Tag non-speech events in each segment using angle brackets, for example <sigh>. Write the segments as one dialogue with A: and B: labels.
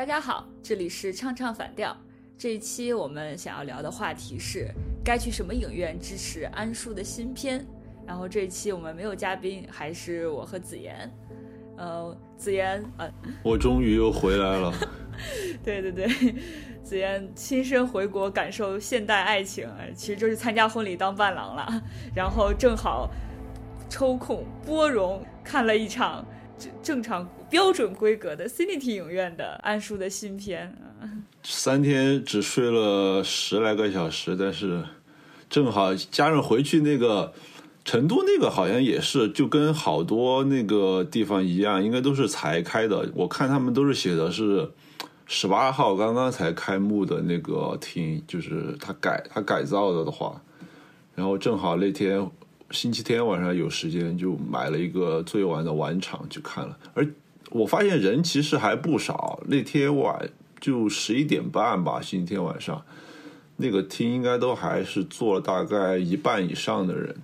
A: 大家好，这里是唱唱反调。这一期我们想要聊的话题是该去什么影院支持安叔的新片。然后这一期我们没有嘉宾，还是我和子妍。呃，子妍，呃，<laughs>
B: 我终于又回来了。
A: 对 <laughs> 对对，子妍亲身回国感受现代爱情，其实就是参加婚礼当伴郎了。然后正好抽空拨冗看了一场正正常标准规格的 Cinity 影院的安叔的新片。
B: 三天只睡了十来个小时，但是正好加上回去那个成都那个好像也是，就跟好多那个地方一样，应该都是才开的。我看他们都是写的是十八号刚刚才开幕的那个厅，就是他改他改造的的话，然后正好那天星期天晚上有时间，就买了一个最晚的晚场去看了。而我发现人其实还不少，那天晚。就十一点半吧，星期天晚上，那个厅应该都还是坐了大概一半以上的人，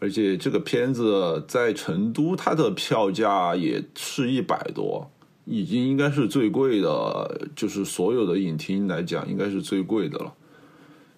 B: 而且这个片子在成都，它的票价也是一百多，已经应该是最贵的，就是所有的影厅来讲，应该是最贵的了。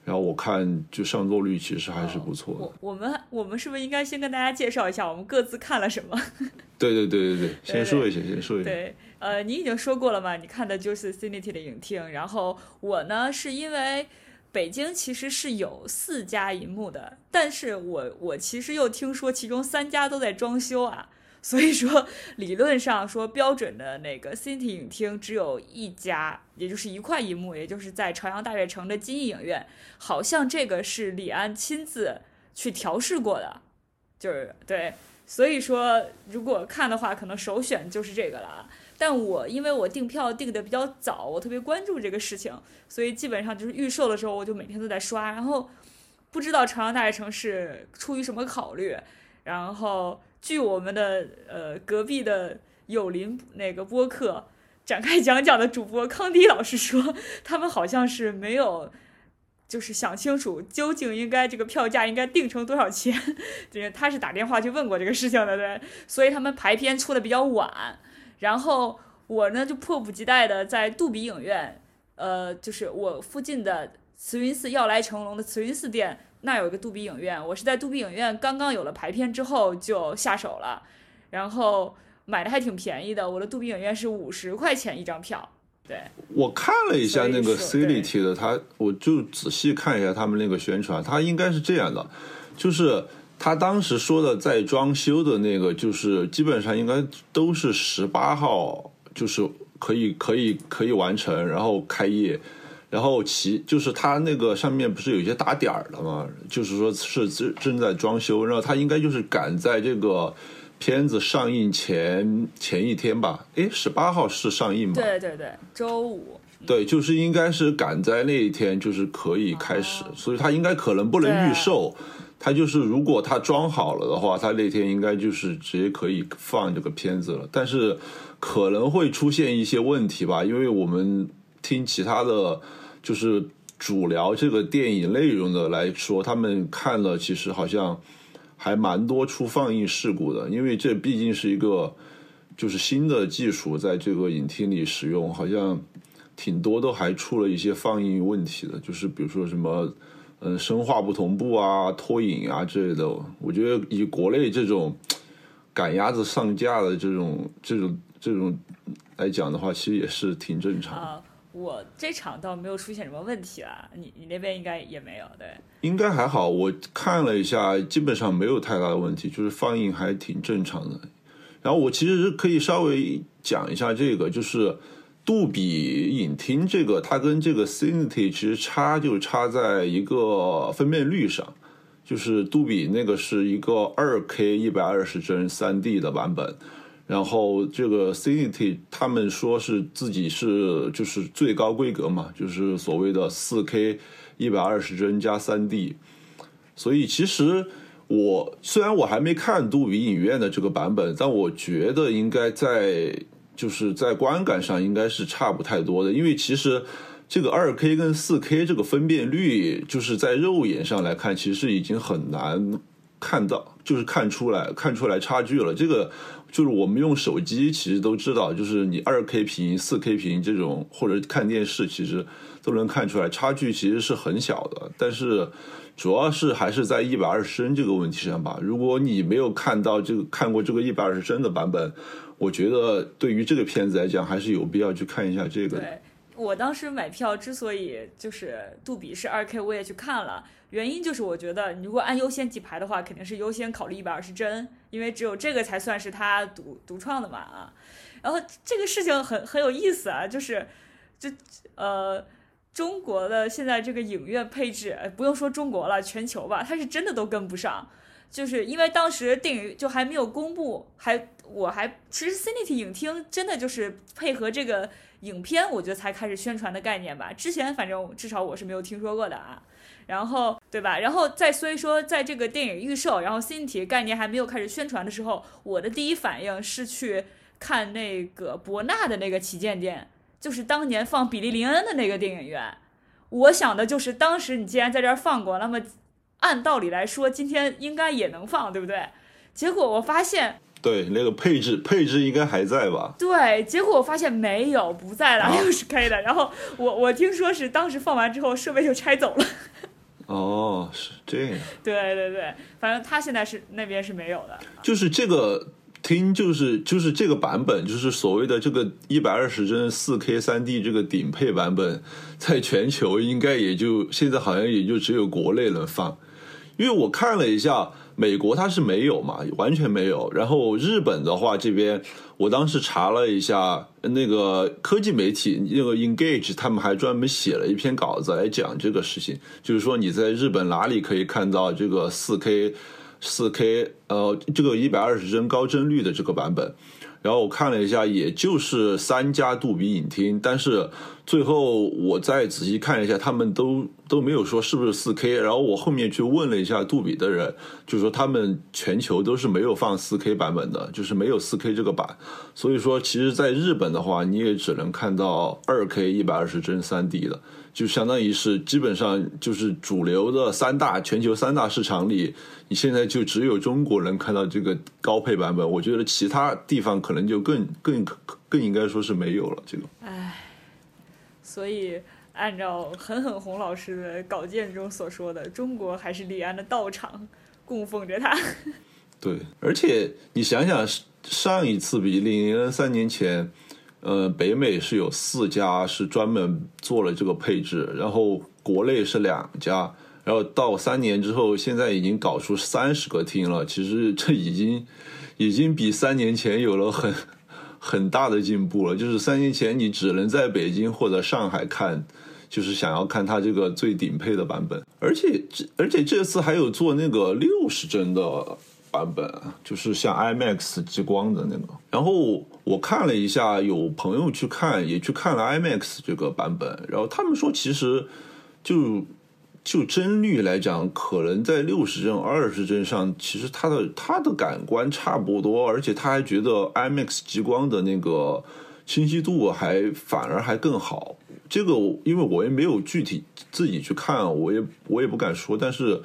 B: 然后我看，就上座率其实还是不错的。
A: 我我们我们是不是应该先跟大家介绍一下我们各自看了什么？<laughs>
B: 对对对对对，先说一下，先说一下。
A: 对，呃，你已经说过了嘛？你看的就是 Cinity 的影厅。然后我呢，是因为北京其实是有四家银幕的，但是我我其实又听说其中三家都在装修啊。所以说，理论上说，标准的那个 City 影厅只有一家，也就是一块银幕，也就是在朝阳大悦城的金逸影院。好像这个是李安亲自去调试过的，就是对。所以说，如果看的话，可能首选就是这个了。但我因为我订票订的比较早，我特别关注这个事情，所以基本上就是预售的时候，我就每天都在刷。然后不知道朝阳大悦城是出于什么考虑，然后。据我们的呃隔壁的友邻那个播客展开讲讲的主播康迪老师说，<laughs> 他们好像是没有就是想清楚究竟应该这个票价应该定成多少钱，<laughs> 对，他是打电话去问过这个事情的，对，所以他们排片出的比较晚，然后我呢就迫不及待的在杜比影院，呃，就是我附近的慈云寺要来成龙的慈云寺店。那有一个杜比影院，我是在杜比影院刚刚有了排片之后就下手了，然后买的还挺便宜的。我的杜比影院是五十块钱一张票。对，
B: 我看了一下那个 City 的，他我就仔细看一下他们那个宣传，他应该是这样的，就是他当时说的在装修的那个，就是基本上应该都是十八号，就是可以可以可以完成，然后开业。然后其就是它那个上面不是有一些打点儿的吗？就是说是正正在装修，然后它应该就是赶在这个片子上映前前一天吧？诶，十八号是上映吗？
A: 对对对，周五。
B: 对，就是应该是赶在那一天，就是可以开始，所以它应该可能不能预售。它就是如果它装好了的话，它那天应该就是直接可以放这个片子了。但是可能会出现一些问题吧，因为我们听其他的。就是主聊这个电影内容的来说，他们看了其实好像还蛮多出放映事故的，因为这毕竟是一个就是新的技术，在这个影厅里使用，好像挺多都还出了一些放映问题的，就是比如说什么嗯声画不同步啊、拖影啊之类的。我觉得以国内这种赶鸭子上架的这种这种这种来讲的话，其实也是挺正常。
A: 我这场倒没有出现什么问题啊，你你那边应该也没有对？
B: 应该还好，我看了一下，基本上没有太大的问题，就是放映还挺正常的。然后我其实可以稍微讲一下这个，就是杜比影厅这个，它跟这个 Cinity 其实差就差在一个分辨率上，就是杜比那个是一个二 K 一百二十帧三 D 的版本。然后这个 Cinity 他们说是自己是就是最高规格嘛，就是所谓的四 K 一百二十帧加三 D，所以其实我虽然我还没看杜比影院的这个版本，但我觉得应该在就是在观感上应该是差不太多的，因为其实这个二 K 跟四 K 这个分辨率就是在肉眼上来看，其实已经很难看到，就是看出来看出来差距了。这个就是我们用手机其实都知道，就是你二 K 屏、四 K 屏这种，或者看电视，其实都能看出来差距其实是很小的。但是主要是还是在一百二十帧这个问题上吧。如果你没有看到这个看过这个一百二十帧的版本，我觉得对于这个片子来讲，还是有必要去看一下这个。
A: 对我当时买票之所以就是杜比是二 K，我也去看了。原因就是我觉得，你如果按优先级排的话，肯定是优先考虑一百二十帧，因为只有这个才算是他独独创的嘛啊。然后这个事情很很有意思啊，就是就呃中国的现在这个影院配置，不用说中国了，全球吧，它是真的都跟不上。就是因为当时电影就还没有公布，还我还其实 Cinity 影厅真的就是配合这个影片，我觉得才开始宣传的概念吧。之前反正至少我是没有听说过的啊。然后，对吧？然后再所以说，在这个电影预售，然后新体概念还没有开始宣传的时候，我的第一反应是去看那个博纳的那个旗舰店，就是当年放比利林恩的那个电影院。我想的就是，当时你既然在这儿放过，那么按道理来说，今天应该也能放，对不对？结果我发现，
B: 对那个配置配置应该还在吧？
A: 对，结果我发现没有，不在了，六十 K 的。然后我我听说是当时放完之后，设备就拆走了。
B: 哦，是这样。
A: 对对对，反正他现在是那边是没有的。
B: 就是这个听，就是就是这个版本，就是所谓的这个一百二十帧四 K 三 D 这个顶配版本，在全球应该也就现在好像也就只有国内能放，因为我看了一下。美国它是没有嘛，完全没有。然后日本的话，这边我当时查了一下，那个科技媒体那个 Engage，他们还专门写了一篇稿子来讲这个事情，就是说你在日本哪里可以看到这个四 K、四 K，呃，这个一百二十帧高帧率的这个版本。然后我看了一下，也就是三家杜比影厅，但是最后我再仔细看一下，他们都都没有说是不是四 K。然后我后面去问了一下杜比的人，就说他们全球都是没有放四 K 版本的，就是没有四 K 这个版。所以说，其实在日本的话，你也只能看到二 K 一百二十帧三 D 的。就相当于是基本上就是主流的三大全球三大市场里，你现在就只有中国能看到这个高配版本。我觉得其他地方可能就更更更应该说是没有了这个。
A: 唉，所以按照狠狠红老师的稿件中所说的，中国还是李安的道场供奉着他。<laughs>
B: 对，而且你想想，上一次比零三年前。呃，北美是有四家是专门做了这个配置，然后国内是两家，然后到三年之后，现在已经搞出三十个厅了。其实这已经已经比三年前有了很 <laughs> 很大的进步了。就是三年前你只能在北京或者上海看，就是想要看它这个最顶配的版本，而且这而且这次还有做那个六十帧的。版本就是像 IMAX 激光的那个，然后我看了一下，有朋友去看，也去看了 IMAX 这个版本，然后他们说，其实就就帧率来讲，可能在六十帧、二十帧上，其实它的它的感官差不多，而且他还觉得 IMAX 激光的那个清晰度还反而还更好。这个因为我也没有具体自己去看，我也我也不敢说，但是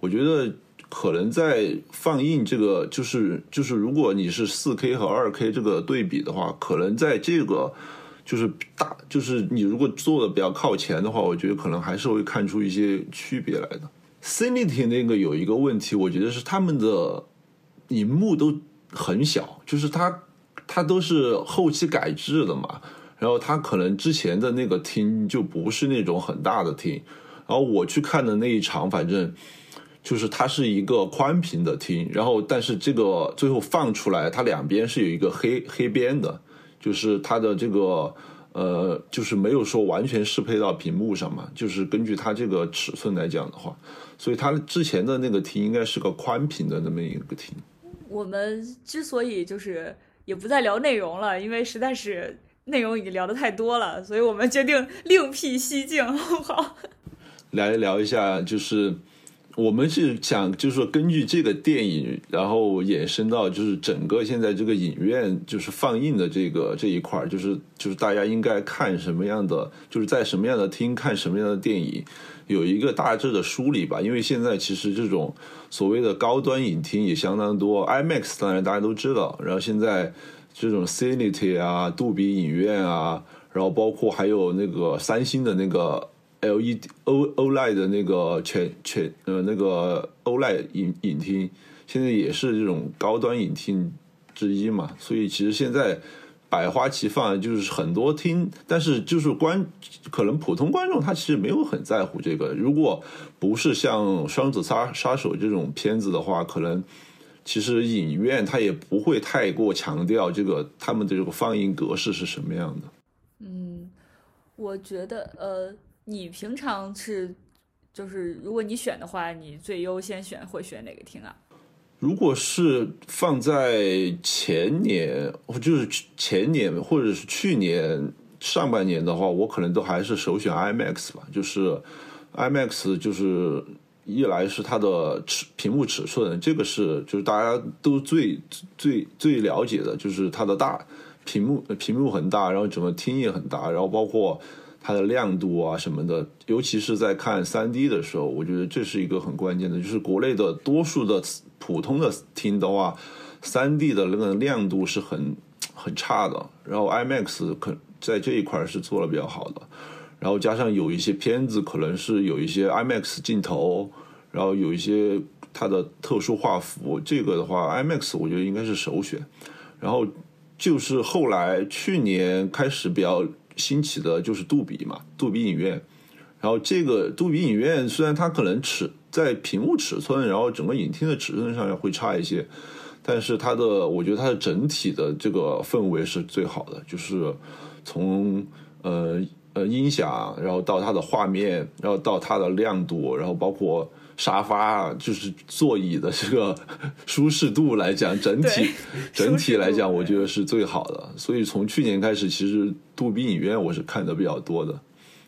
B: 我觉得。可能在放映这个，就是就是，如果你是四 K 和二 K 这个对比的话，可能在这个就是大，就是你如果做的比较靠前的话，我觉得可能还是会看出一些区别来的。Cinity 那个有一个问题，我觉得是他们的荧幕都很小，就是它它都是后期改制的嘛，然后它可能之前的那个厅就不是那种很大的厅，然后我去看的那一场，反正。就是它是一个宽屏的厅，然后但是这个最后放出来，它两边是有一个黑黑边的，就是它的这个呃，就是没有说完全适配到屏幕上嘛，就是根据它这个尺寸来讲的话，所以它之前的那个厅应该是个宽屏的那么一个厅。
A: 我们之所以就是也不再聊内容了，因为实在是内容已经聊的太多了，所以我们决定另辟蹊径，好不好？<laughs>
B: 来聊一下就是。我们是想就是说根据这个电影，然后衍生到就是整个现在这个影院就是放映的这个这一块儿，就是就是大家应该看什么样的，就是在什么样的厅看什么样的电影，有一个大致的梳理吧。因为现在其实这种所谓的高端影厅也相当多，IMAX 当然大家都知道，然后现在这种 Cinity 啊、杜比影院啊，然后包括还有那个三星的那个。L E D O O L E D 的那个全全呃那个 O L E D 影影厅，现在也是这种高端影厅之一嘛，所以其实现在百花齐放，就是很多厅，但是就是观可能普通观众他其实没有很在乎这个，如果不是像《双子杀杀手》这种片子的话，可能其实影院他也不会太过强调这个他们的这个放映格式是什么样的。
A: 嗯，我觉得呃。你平常是，就是如果你选的话，你最优先选会选哪个厅啊？
B: 如果是放在前年，就是前年或者是去年上半年的话，我可能都还是首选 IMAX 吧。就是 IMAX，就是一来是它的尺屏幕尺寸，这个是就是大家都最最最了解的，就是它的大屏幕，屏幕很大，然后整个厅也很大，然后包括。它的亮度啊什么的，尤其是在看三 D 的时候，我觉得这是一个很关键的。就是国内的多数的普通的厅的话，三 D 的那个亮度是很很差的。然后 IMAX 可在这一块是做的比较好的。然后加上有一些片子可能是有一些 IMAX 镜头，然后有一些它的特殊画幅，这个的话 IMAX 我觉得应该是首选。然后就是后来去年开始比较。兴起的就是杜比嘛，杜比影院。然后这个杜比影院虽然它可能尺在屏幕尺寸，然后整个影厅的尺寸上会差一些，但是它的我觉得它的整体的这个氛围是最好的，就是从呃呃音响，然后到它的画面，然后到它的亮度，然后包括。沙发就是座椅的这个 <laughs> 舒适度来讲，整体整体来讲，我觉得是最好的。所以从去年开始，其实杜比影院我是看的比较多的，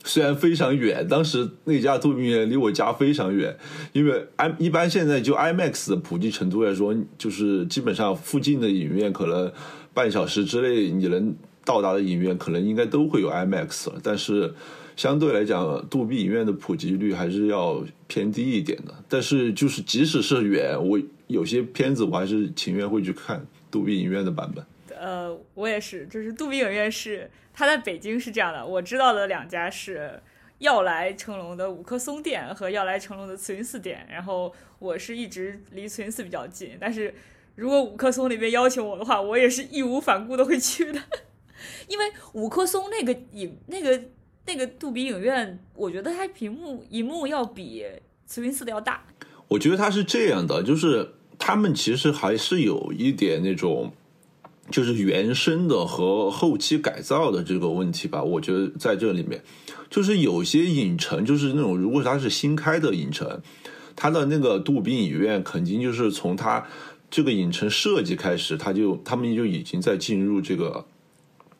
B: 虽然非常远，当时那家杜比影院离我家非常远，因为 i 一般现在就 IMAX 的普及程度来说，就是基本上附近的影院可能半小时之内你能到达的影院，可能应该都会有 IMAX 了，但是。相对来讲，杜比影院的普及率还是要偏低一点的。但是，就是即使是远，我有些片子我还是情愿会去看杜比影院的版本。
A: 呃，我也是，就是杜比影院是它在北京是这样的。我知道的两家是要来成龙的五棵松店和要来成龙的慈云寺店。然后我是一直离慈云寺比较近，但是如果五棵松那边邀请我的话，我也是义无反顾的会去的，<laughs> 因为五棵松那个影那个。那个杜比影院，我觉得它屏幕荧幕要比慈云寺的要大。
B: 我觉得它是这样的，就是他们其实还是有一点那种，就是原生的和后期改造的这个问题吧。我觉得在这里面，就是有些影城，就是那种如果它是新开的影城，它的那个杜比影院肯定就是从它这个影城设计开始，它就他们就已经在进入这个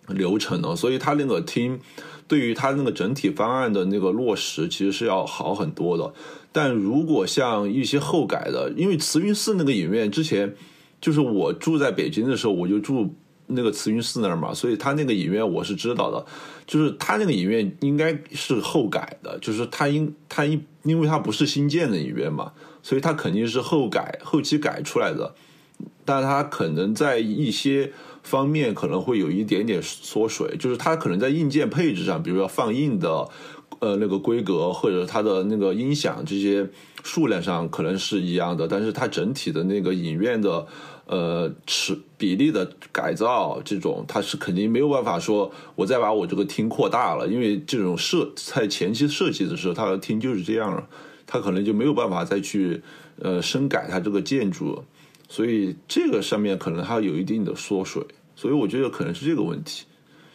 B: 流程了，所以它那个厅。对于它那个整体方案的那个落实，其实是要好很多的。但如果像一些后改的，因为慈云寺那个影院之前，就是我住在北京的时候，我就住那个慈云寺那儿嘛，所以他那个影院我是知道的。就是他那个影院应该是后改的，就是他因他因因为它不是新建的影院嘛，所以它肯定是后改后期改出来的。但它可能在一些。方面可能会有一点点缩水，就是它可能在硬件配置上，比如说放映的，呃，那个规格或者它的那个音响这些数量上可能是一样的，但是它整体的那个影院的呃尺比例的改造，这种它是肯定没有办法说，我再把我这个厅扩大了，因为这种设在前期设计的时候，它的厅就是这样了，它可能就没有办法再去呃深改它这个建筑。所以这个上面可能还有一定的缩水，所以我觉得可能是这个问题。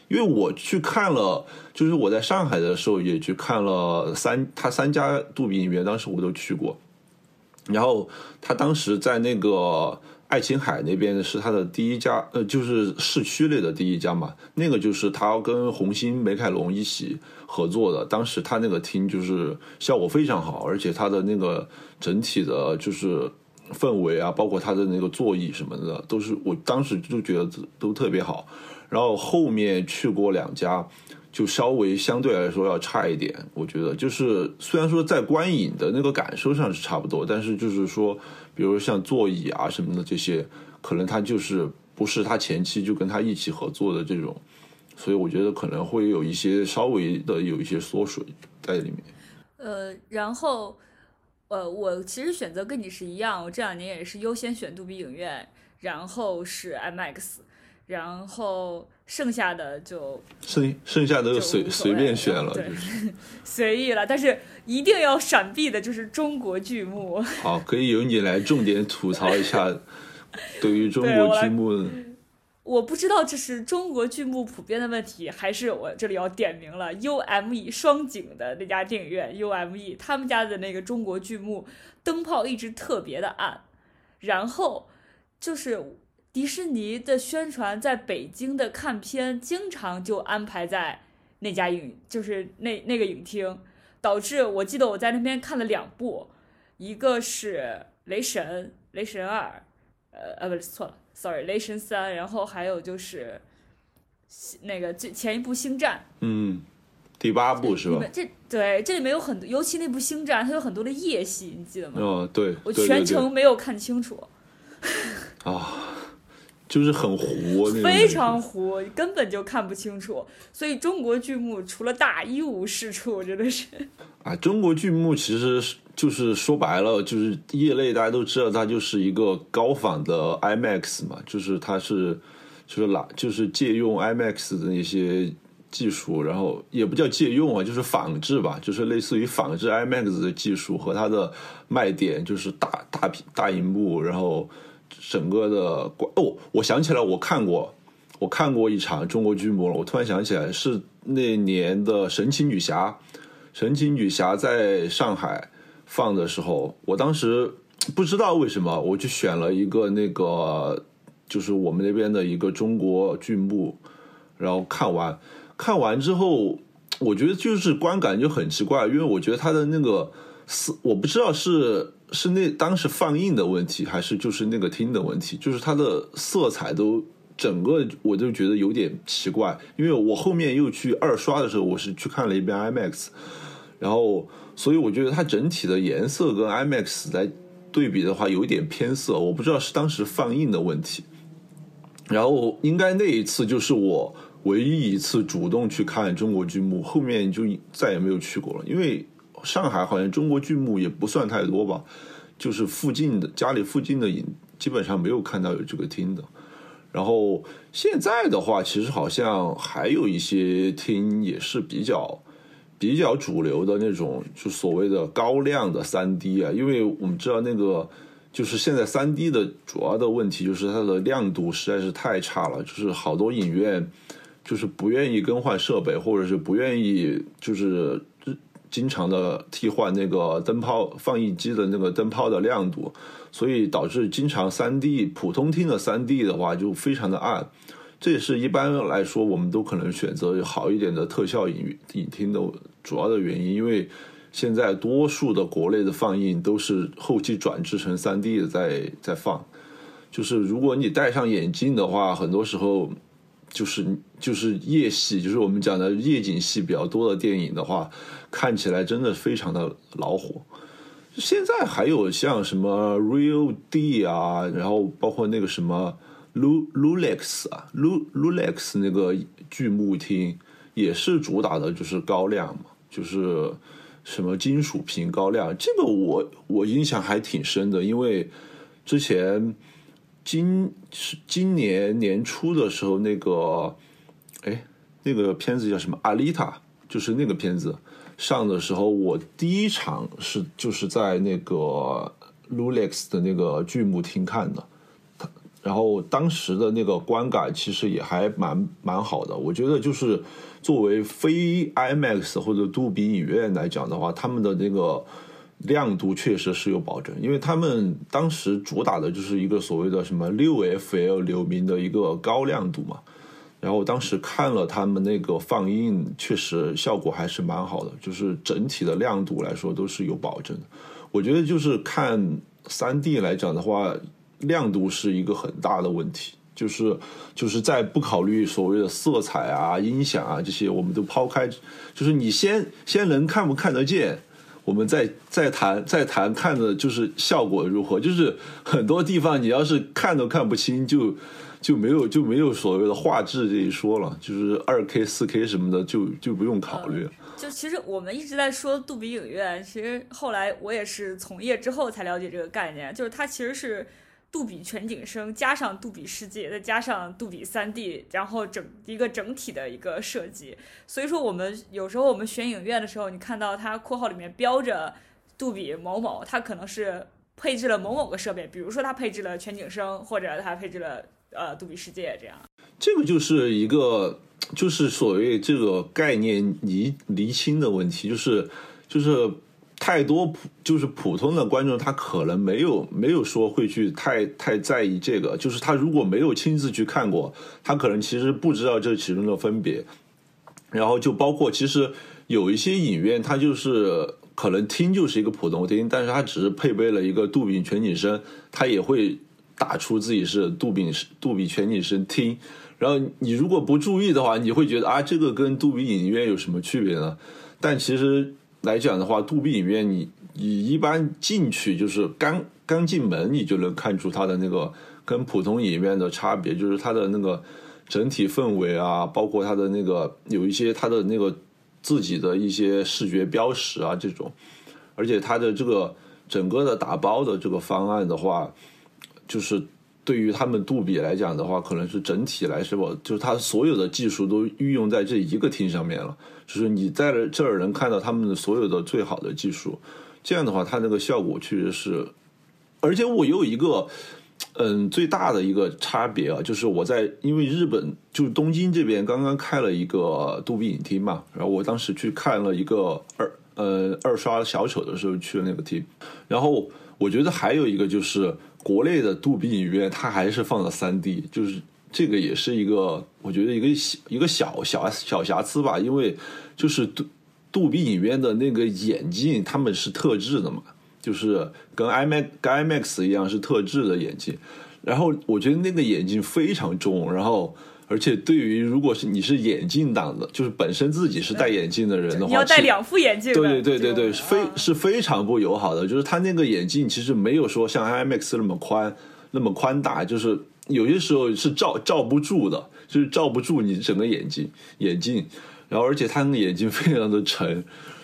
B: 因为我去看了，就是我在上海的时候也去看了三，他三家杜比影院，当时我都去过。然后他当时在那个爱琴海那边是他的第一家，呃，就是市区内的第一家嘛。那个就是他跟红星美凯龙一起合作的，当时他那个厅就是效果非常好，而且他的那个整体的就是氛围啊，包括它的那个座椅什么的，都是我当时就觉得都特别好。然后后面去过两家。就稍微相对来说要差一点，我觉得就是虽然说在观影的那个感受上是差不多，但是就是说，比如像座椅啊什么的这些，可能他就是不是他前期就跟他一起合作的这种，所以我觉得可能会有一些稍微的有一些缩水在里面。
A: 呃，然后呃，我其实选择跟你是一样，我这两年也是优先选杜比影院，然后是 IMAX。然后剩下的就
B: 剩剩下的就随随便选了，
A: 对，随意了。但是一定要闪避的就是中国剧目。
B: 好，可以由你来重点吐槽一下 <laughs> 对于中国剧目。
A: 我不知道这是中国剧目普遍的问题，还是我这里要点名了 UME 双井的那家电影院 UME，他们家的那个中国剧目灯泡一直特别的暗，然后就是。迪士尼的宣传在北京的看片经常就安排在那家影，就是那那个影厅，导致我记得我在那边看了两部，一个是《雷神》《雷神二》，呃呃不是错了，sorry，《雷神三》，然后还有就是那个最前一部《星战》，
B: 嗯，第八部是吧？
A: 这对这里面有很多，尤其那部《星战》，它有很多的夜戏，你记得吗？
B: 哦，对，
A: 我全程没有看清楚。<laughs>
B: 啊。就是很糊，
A: 非常糊，根本就看不清楚。所以中国剧目除了大一无是处，<laughs> 真的是。
B: 啊，中国剧目其实就是说白了，就是业内大家都知道，它就是一个高仿的 IMAX 嘛，就是它是就是拿就是借用 IMAX 的那些技术，然后也不叫借用啊，就是仿制吧，就是类似于仿制 IMAX 的技术和它的卖点，就是大大屏大荧幕，然后。整个的关哦，我想起来，我看过，我看过一场中国剧目了。我突然想起来，是那年的《神奇女侠》，《神奇女侠》在上海放的时候，我当时不知道为什么，我就选了一个那个，就是我们那边的一个中国剧目，然后看完，看完之后，我觉得就是观感就很奇怪，因为我觉得它的那个是，我不知道是。是那当时放映的问题，还是就是那个厅的问题？就是它的色彩都整个，我就觉得有点奇怪。因为我后面又去二刷的时候，我是去看了一遍 IMAX，然后所以我觉得它整体的颜色跟 IMAX 来对比的话，有一点偏色。我不知道是当时放映的问题。然后应该那一次就是我唯一一次主动去看中国剧目，后面就再也没有去过了，因为。上海好像中国剧目也不算太多吧，就是附近的家里附近的影基本上没有看到有这个厅的。然后现在的话，其实好像还有一些厅也是比较比较主流的那种，就所谓的高亮的三 D 啊。因为我们知道那个就是现在三 D 的主要的问题就是它的亮度实在是太差了，就是好多影院就是不愿意更换设备，或者是不愿意就是。经常的替换那个灯泡放映机的那个灯泡的亮度，所以导致经常三 D 普通厅的三 D 的话就非常的暗，这也是一般来说我们都可能选择好一点的特效影影厅的主要的原因，因为现在多数的国内的放映都是后期转制成三 D 的在在放，就是如果你戴上眼镜的话，很多时候。就是就是夜戏，就是我们讲的夜景戏比较多的电影的话，看起来真的非常的恼火。现在还有像什么 Real D 啊，然后包括那个什么 Lu Lulex 啊，Lu Lulex 那个剧目厅也是主打的就是高亮嘛，就是什么金属屏高亮，这个我我印象还挺深的，因为之前。今今年年初的时候，那个，那个片子叫什么？阿丽塔，就是那个片子上的时候，我第一场是就是在那个 Lulex 的那个剧目厅看的，然后当时的那个观感其实也还蛮蛮好的。我觉得就是作为非 IMAX 或者杜比影院来讲的话，他们的那个。亮度确实是有保证，因为他们当时主打的就是一个所谓的什么六 FL 流明的一个高亮度嘛。然后我当时看了他们那个放映，确实效果还是蛮好的，就是整体的亮度来说都是有保证的。我觉得就是看三 D 来讲的话，亮度是一个很大的问题，就是就是在不考虑所谓的色彩啊、音响啊这些，我们都抛开，就是你先先能看不看得见。我们再再谈再谈看的就是效果如何，就是很多地方你要是看都看不清，就就没有就没有所谓的画质这一说了，就是二 K 四 K 什么的就就不用考虑。
A: 就其实我们一直在说杜比影院，其实后来我也是从业之后才了解这个概念，就是它其实是。杜比全景声加上杜比世界，再加上杜比三 D，然后整一个整体的一个设计。所以说，我们有时候我们选影院的时候，你看到它括号里面标着杜比某某，它可能是配置了某某个设备，比如说它配置了全景声，或者它配置了呃杜比世界这样。
B: 这个就是一个就是所谓这个概念离离清的问题，就是就是。太多普就是普通的观众，他可能没有没有说会去太太在意这个，就是他如果没有亲自去看过，他可能其实不知道这其中的分别。然后就包括其实有一些影院，它就是可能厅就是一个普通厅，但是它只是配备了一个杜比全景声，它也会打出自己是杜比杜比全景声听。然后你如果不注意的话，你会觉得啊，这个跟杜比影院有什么区别呢？但其实。来讲的话，杜比影院你你一般进去就是刚刚进门，你就能看出它的那个跟普通影院的差别，就是它的那个整体氛围啊，包括它的那个有一些它的那个自己的一些视觉标识啊这种，而且它的这个整个的打包的这个方案的话，就是对于他们杜比来讲的话，可能是整体来说，就是它所有的技术都运用在这一个厅上面了。就是你在这儿能看到他们的所有的最好的技术，这样的话，它那个效果确实是，而且我有一个，嗯，最大的一个差别啊，就是我在因为日本就是东京这边刚刚开了一个杜比影厅嘛，然后我当时去看了一个二呃二刷小丑的时候去了那个厅，然后我觉得还有一个就是国内的杜比影院它还是放的三 D，就是。这个也是一个，我觉得一个一个小小小瑕疵吧，因为就是杜杜比影院的那个眼镜，他们是特制的嘛，就是跟 IMAX 跟 IMAX 一样是特制的眼镜。然后我觉得那个眼镜非常重，然后而且对于如果是你是眼镜党的，就是本身自己是戴眼镜的人的话，你
A: 要戴两副眼镜，
B: 对对对对对，非是非常不友好的。就是他那个眼镜其实没有说像 IMAX 那么宽那么宽大，就是。有些时候是罩罩不住的，就是罩不住你整个眼睛眼镜，然后而且他那个眼镜非常的沉，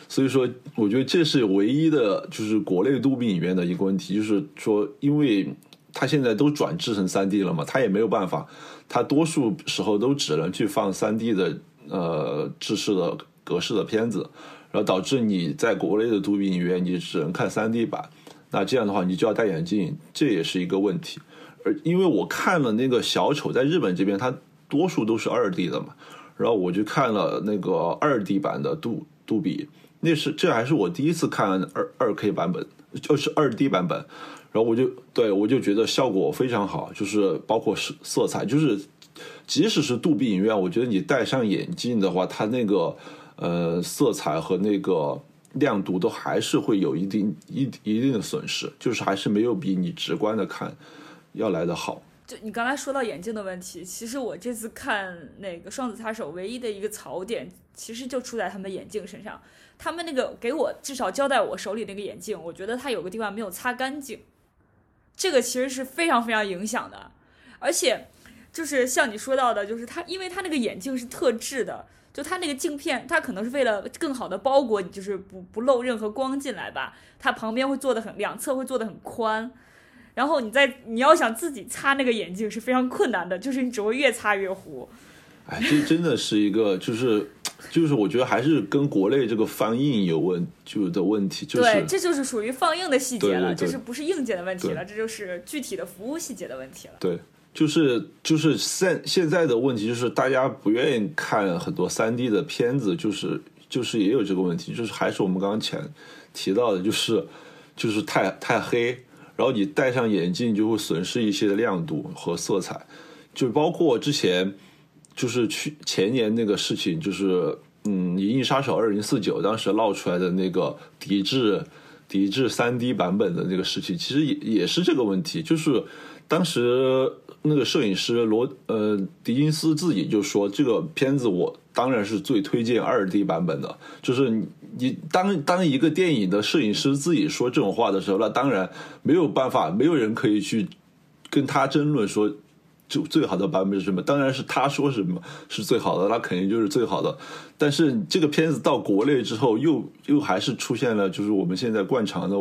B: 所以说我觉得这是唯一的，就是国内杜比影院的一个问题，就是说，因为他现在都转制成三 D 了嘛，他也没有办法，它多数时候都只能去放三 D 的呃制式的格式的片子，然后导致你在国内的杜比影院你只能看三 D 版，那这样的话你就要戴眼镜，这也是一个问题。而因为我看了那个小丑，在日本这边，它多数都是二 D 的嘛，然后我就看了那个二 D 版的杜杜比，那是这还是我第一次看二二 K 版本，就是二 D 版本，然后我就对我就觉得效果非常好，就是包括色色彩，就是即使是杜比影院，我觉得你戴上眼镜的话，它那个呃色彩和那个亮度都还是会有一定一一定的损失，就是还是没有比你直观的看。要来的好，
A: 就你刚才说到眼镜的问题，其实我这次看那个双子擦手，唯一的一个槽点，其实就出在他们眼镜身上。他们那个给我至少交代我手里那个眼镜，我觉得它有个地方没有擦干净，这个其实是非常非常影响的。而且就是像你说到的，就是它，因为它那个眼镜是特制的，就它那个镜片，它可能是为了更好的包裹你，就是不不漏任何光进来吧，它旁边会做的很，两侧会做的很宽。然后你在你要想自己擦那个眼镜是非常困难的，就是你只会越擦越糊。
B: 哎，这真的是一个，就是就是我觉得还是跟国内这个放映有问就的问题。就是
A: 对，这就是属于放映的细节了，这是不是硬件的问题了？这就是具体的服务细节的问题了。
B: 对，就是就是现现在的问题就是大家不愿意看很多三 D 的片子，就是就是也有这个问题，就是还是我们刚刚前提到的，就是。就是太太黑，然后你戴上眼镜就会损失一些的亮度和色彩，就包括之前就是去前年那个事情，就是嗯，《银翼杀手二零四九》当时闹出来的那个抵制抵制三 D 版本的那个事情，其实也也是这个问题，就是当时那个摄影师罗呃狄金斯自己就说，这个片子我当然是最推荐二 D 版本的，就是你当当一个电影的摄影师自己说这种话的时候，那当然没有办法，没有人可以去跟他争论说。就最好的版本是什么？当然是他说什么是最好的，那肯定就是最好的。但是这个片子到国内之后，又又还是出现了，就是我们现在惯常的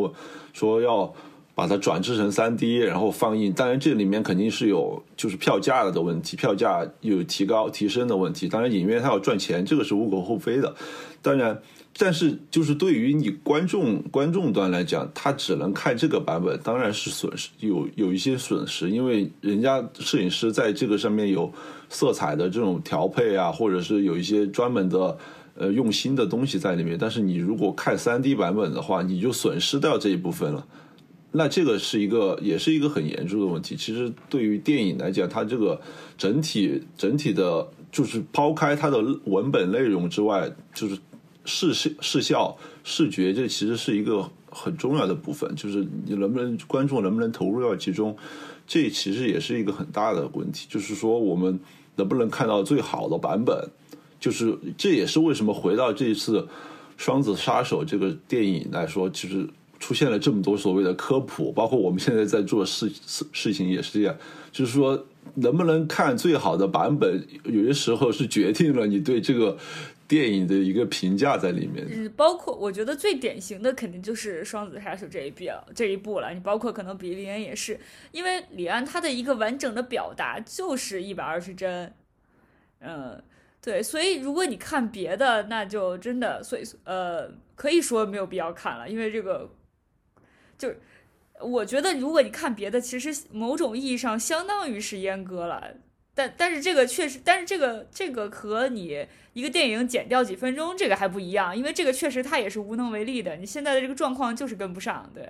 B: 说要把它转制成三 D，然后放映。当然这里面肯定是有就是票价的问题，票价有提高提升的问题。当然影院它要赚钱，这个是无可厚非的。当然。但是，就是对于你观众观众端来讲，他只能看这个版本，当然是损失，有有一些损失，因为人家摄影师在这个上面有色彩的这种调配啊，或者是有一些专门的呃用心的东西在里面。但是你如果看三 D 版本的话，你就损失掉这一部分了。那这个是一个，也是一个很严重的问题。其实对于电影来讲，它这个整体整体的，就是抛开它的文本内容之外，就是。视视效视觉，这其实是一个很重要的部分，就是你能不能观众能不能投入到其中，这其实也是一个很大的问题。就是说，我们能不能看到最好的版本？就是这也是为什么回到这一次《双子杀手》这个电影来说，其实出现了这么多所谓的科普，包括我们现在在做事事情也是这样。就是说，能不能看最好的版本，有些时候是决定了你对这个。电影的一个评价在里面，
A: 嗯，包括我觉得最典型的肯定就是《双子杀手》这一部这一部了。你包括可能比利安也是，因为李安他的一个完整的表达就是一百二十帧，嗯，对，所以如果你看别的，那就真的，所以呃，可以说没有必要看了，因为这个就我觉得如果你看别的，其实某种意义上相当于是阉割了。但但是这个确实，但是这个这个和你一个电影剪掉几分钟这个还不一样，因为这个确实它也是无能为力的。你现在的这个状况就是跟不上，对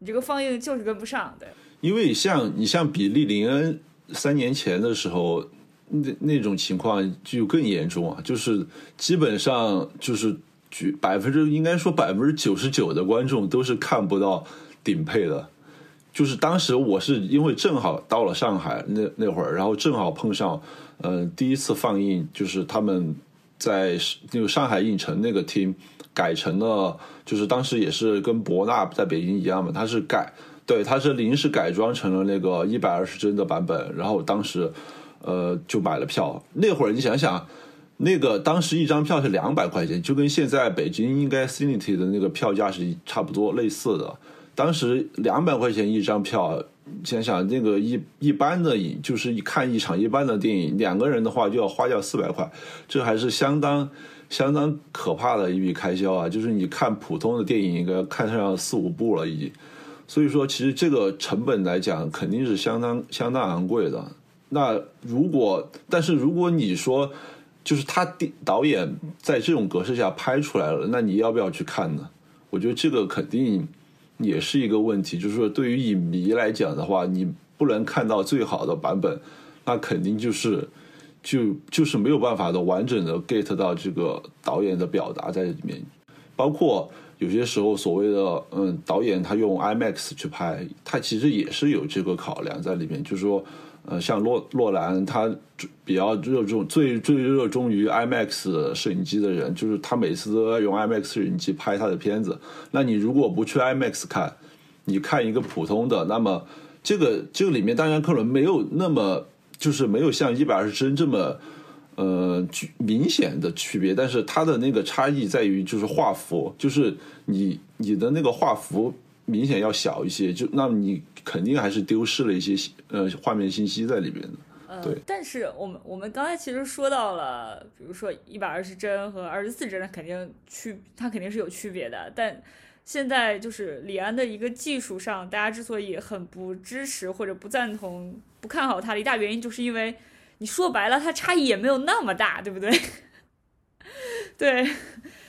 A: 你这个放映就是跟不上，对。
B: 因为像你像比利林恩三年前的时候，那那种情况就更严重啊，就是基本上就是百分之应该说百分之九十九的观众都是看不到顶配的。就是当时我是因为正好到了上海那那会儿，然后正好碰上，呃，第一次放映，就是他们在那个上海影城那个厅改成了，就是当时也是跟博纳在北京一样嘛，它是改，对，它是临时改装成了那个一百二十帧的版本，然后当时，呃，就买了票。那会儿你想想，那个当时一张票是两百块钱，就跟现在北京应该 CINITY 的那个票价是差不多类似的。当时两百块钱一张票，想想那个一一般的影，就是一看一场一般的电影，两个人的话就要花掉四百块，这还是相当相当可怕的一笔开销啊！就是你看普通的电影，应该看上四五部了已经。所以说，其实这个成本来讲，肯定是相当相当昂贵的。那如果，但是如果你说，就是他导演在这种格式下拍出来了，那你要不要去看呢？我觉得这个肯定。也是一个问题，就是说，对于影迷来讲的话，你不能看到最好的版本，那肯定就是就就是没有办法的完整的 get 到这个导演的表达在里面。包括有些时候所谓的嗯，导演他用 IMAX 去拍，他其实也是有这个考量在里面，就是说。呃，像洛洛兰，他比较热衷最最热衷于 IMAX 摄影机的人，就是他每次都要用 IMAX 摄影机拍他的片子。那你如果不去 IMAX 看，你看一个普通的，那么这个这个里面当然可能没有那么就是没有像一百二十帧这么呃明显的区别，但是它的那个差异在于就是画幅，就是你你的那个画幅明显要小一些，就那你。肯定还是丢失了一些呃画面信息在里边的，对。
A: 但是我们我们刚才其实说到了，比如说一百二十帧和二十四帧，肯定区它肯定是有区别的。但现在就是李安的一个技术上，大家之所以很不支持或者不赞同、不看好他的一大原因，就是因为你说白了，它差异也没有那么大，对不对？<laughs> 对，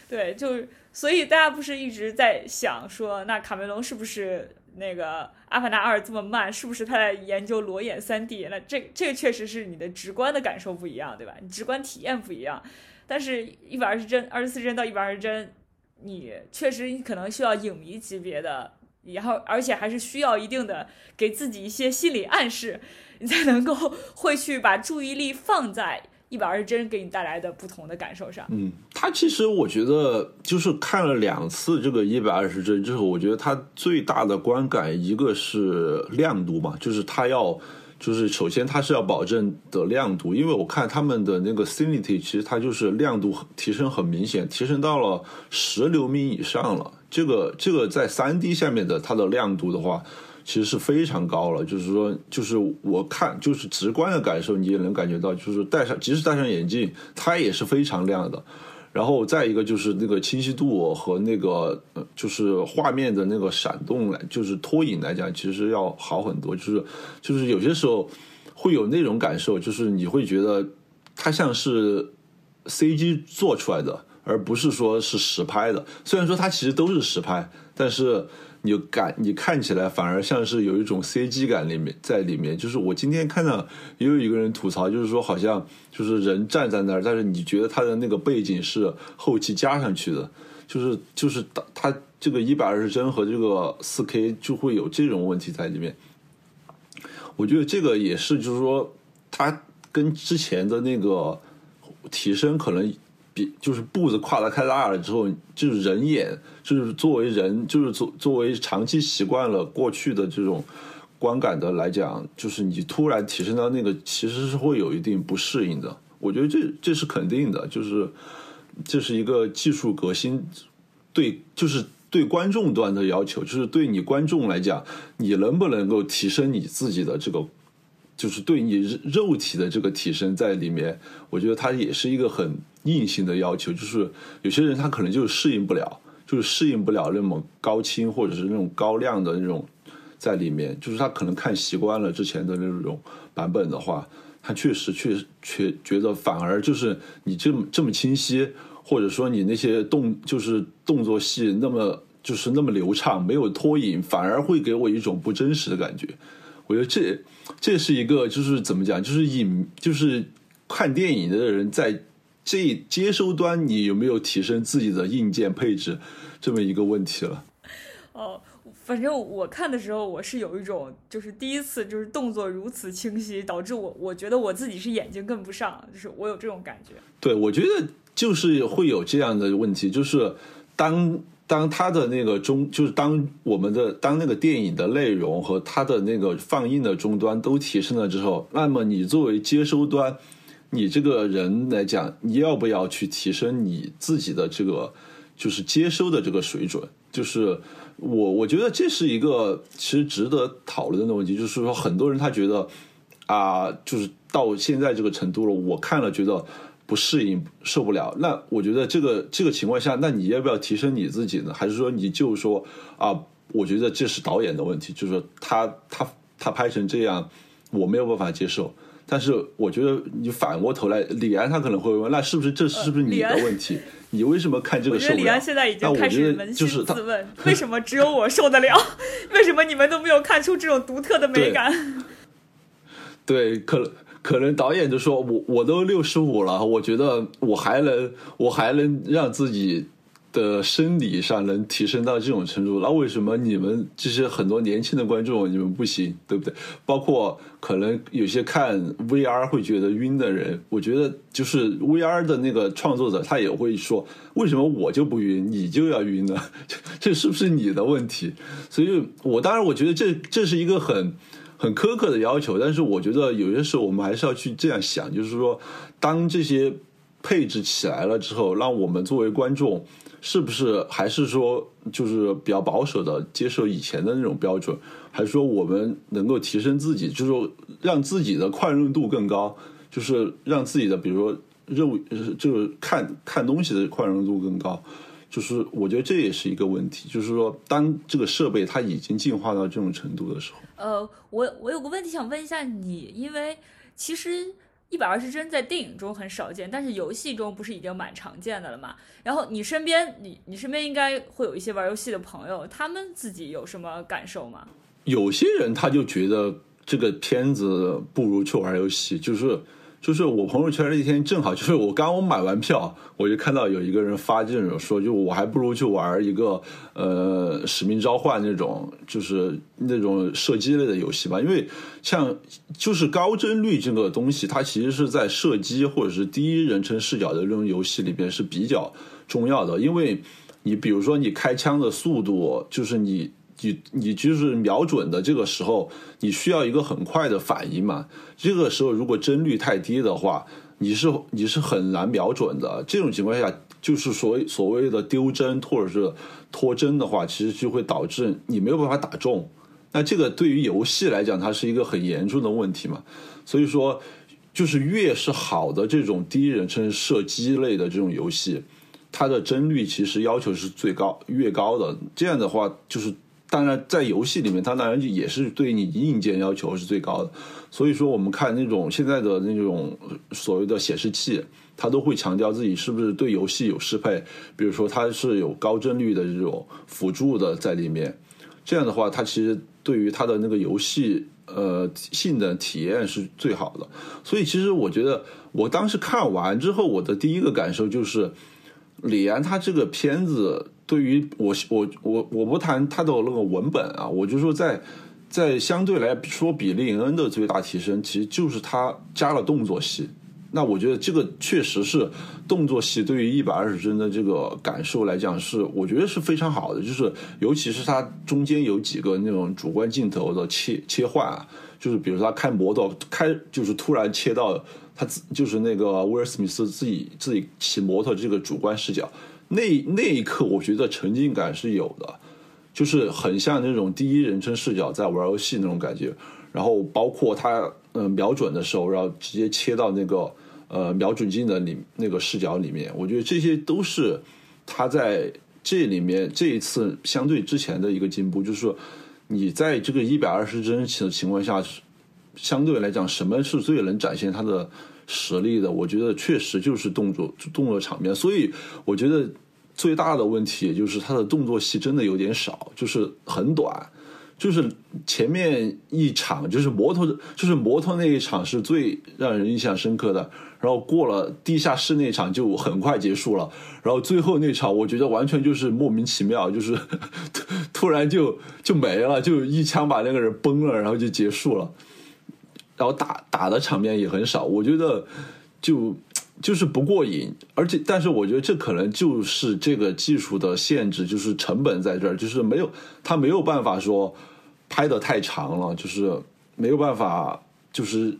A: 对，就所以大家不是一直在想说，那卡梅隆是不是那个《阿凡达二》这么慢，是不是他在研究裸眼三 D？那这这个确实是你的直观的感受不一样，对吧？你直观体验不一样。但是一百二十帧、二十四帧到一百二十帧，你确实你可能需要影迷级别的，然后而且还是需要一定的给自己一些心理暗示，你才能够会去把注意力放在。一百二十帧给你带来的不同的感受上，
B: 嗯，它其实我觉得就是看了两次这个一百二十帧之后，我觉得它最大的观感一个是亮度嘛，就是它要，就是首先它是要保证的亮度，因为我看他们的那个 Cinity，其实它就是亮度提升很明显，提升到了十流米以上了。这个这个在三 D 下面的它的亮度的话。其实是非常高了，就是说，就是我看，就是直观的感受，你也能感觉到，就是戴上，即使戴上眼镜，它也是非常亮的。然后再一个就是那个清晰度和那个，就是画面的那个闪动来，就是拖影来讲，其实要好很多。就是就是有些时候会有那种感受，就是你会觉得它像是 CG 做出来的，而不是说是实拍的。虽然说它其实都是实拍，但是。你感你看起来反而像是有一种 CG 感里面在里面，就是我今天看到也有一个人吐槽，就是说好像就是人站在那儿，但是你觉得他的那个背景是后期加上去的，就是就是他这个一百二十帧和这个四 K 就会有这种问题在里面。我觉得这个也是，就是说它跟之前的那个提升可能。比就是步子跨得太大了之后，就是人眼，就是作为人，就是作作为长期习惯了过去的这种观感的来讲，就是你突然提升到那个，其实是会有一定不适应的。我觉得这这是肯定的，就是这是一个技术革新，对，就是对观众端的要求，就是对你观众来讲，你能不能够提升你自己的这个。就是对你肉体的这个提升在里面，我觉得它也是一个很硬性的要求。就是有些人他可能就适应不了，就是适应不了那么高清或者是那种高亮的那种在里面。就是他可能看习惯了之前的那种版本的话，他确实确确觉得反而就是你这么这么清晰，或者说你那些动就是动作戏那么就是那么流畅，没有拖影，反而会给我一种不真实的感觉。我觉得这这是一个，就是怎么讲，就是影，就是看电影的人在这接收端，你有没有提升自己的硬件配置，这么一个问题了。
A: 哦，反正我看的时候，我是有一种，就是第一次，就是动作如此清晰，导致我我觉得我自己是眼睛跟不上，就是我有这种感觉。
B: 对，我觉得就是会有这样的问题，就是当。当它的那个中，就是当我们的当那个电影的内容和它的那个放映的终端都提升了之后，那么你作为接收端，你这个人来讲，你要不要去提升你自己的这个就是接收的这个水准？就是我我觉得这是一个其实值得讨论的问题。就是说，很多人他觉得啊，就是到现在这个程度了，我看了觉得。不适应受不了，那我觉得这个这个情况下，那你要不要提升你自己呢？还是说你就说啊？我觉得这是导演的问题，就是说他他他拍成这样，我没有办法接受。但是我觉得你反过头来，李安他可能会问，那是不是这是不是你的问题？你为什么看这个受不了？
A: 李安现在已经开始扪心自问：为什么只有我受得了？<laughs> 为什么你们都没有看出这种独特的美感？<laughs>
B: 对，可能。可能导演就说：“我我都六十五了，我觉得我还能，我还能让自己的生理上能提升到这种程度。那为什么你们这些很多年轻的观众你们不行，对不对？包括可能有些看 VR 会觉得晕的人，我觉得就是 VR 的那个创作者他也会说：为什么我就不晕，你就要晕呢？<laughs> 这是不是你的问题？所以，我当然我觉得这这是一个很。”很苛刻的要求，但是我觉得有些时候我们还是要去这样想，就是说，当这些配置起来了之后，让我们作为观众，是不是还是说就是比较保守的接受以前的那种标准，还是说我们能够提升自己，就是说让自己的宽容度更高，就是让自己的比如说肉就是看看东西的宽容度更高。就是我觉得这也是一个问题，就是说，当这个设备它已经进化到这种程度的时候，
A: 呃，我我有个问题想问一下你，因为其实一百二十帧在电影中很少见，但是游戏中不是已经蛮常见的了吗？然后你身边，你你身边应该会有一些玩游戏的朋友，他们自己有什么感受吗？
B: 有些人他就觉得这个片子不如去玩游戏，就是就是我朋友圈那天正好就是我刚我买完票，我就看到有一个人发这种说，就我还不如去玩一个呃使命召唤那种，就是那种射击类的游戏吧，因为像就是高帧率这个东西，它其实是在射击或者是第一人称视角的这种游戏里边是比较重要的，因为你比如说你开枪的速度，就是你。你你就是瞄准的这个时候，你需要一个很快的反应嘛？这个时候如果帧率太低的话，你是你是很难瞄准的。这种情况下，就是所所谓的丢帧或者是脱帧的话，其实就会导致你没有办法打中。那这个对于游戏来讲，它是一个很严重的问题嘛。所以说，就是越是好的这种第一人称射击类的这种游戏，它的帧率其实要求是最高越高的。这样的话，就是。当然，在游戏里面，它当然也是对你硬件要求是最高的。所以说，我们看那种现在的那种所谓的显示器，它都会强调自己是不是对游戏有适配。比如说，它是有高帧率的这种辅助的在里面。这样的话，它其实对于它的那个游戏呃性能体验是最好的。所以，其实我觉得，我当时看完之后，我的第一个感受就是，李安他这个片子。对于我我我我不谈他的那个文本啊，我就说在在相对来说比利恩的最大提升，其实就是他加了动作戏。那我觉得这个确实是动作戏对于一百二十帧的这个感受来讲，是我觉得是非常好的。就是尤其是它中间有几个那种主观镜头的切切换啊，就是比如说他开摩托开，就是突然切到他自就是那个威尔史密斯自己自己骑摩托这个主观视角。那那一刻，我觉得沉浸感是有的，就是很像那种第一人称视角在玩游戏那种感觉。然后包括他嗯瞄准的时候，然后直接切到那个呃瞄准镜的里那个视角里面，我觉得这些都是他在这里面这一次相对之前的一个进步，就是说你在这个一百二十帧的情况下，相对来讲，什么是最能展现他的？实力的，我觉得确实就是动作动作场面，所以我觉得最大的问题也就是他的动作戏真的有点少，就是很短，就是前面一场就是摩托就是摩托那一场是最让人印象深刻的，然后过了地下室那场就很快结束了，然后最后那场我觉得完全就是莫名其妙，就是突然就就没了，就一枪把那个人崩了，然后就结束了。然后打打的场面也很少，我觉得就就是不过瘾，而且但是我觉得这可能就是这个技术的限制，就是成本在这儿，就是没有他没有办法说拍的太长了，就是没有办法，就是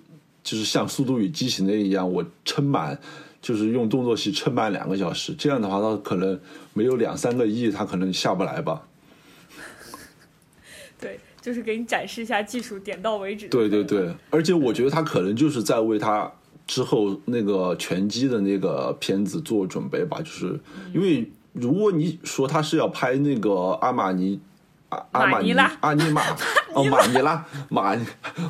B: 就是像《速度与激情》那一样，我撑满，就是用动作戏撑满两个小时，这样的话，他可能没有两三个亿，他可能下不来吧。<laughs>
A: 对就是给你展示一下技术，点到为止。
B: 对对对，而且我觉得他可能就是在为他之后那个拳击的那个片子做准备吧。就是因为如果你说他是要拍那个阿玛尼阿阿玛尼阿尼玛 <laughs> 哦马尼拉马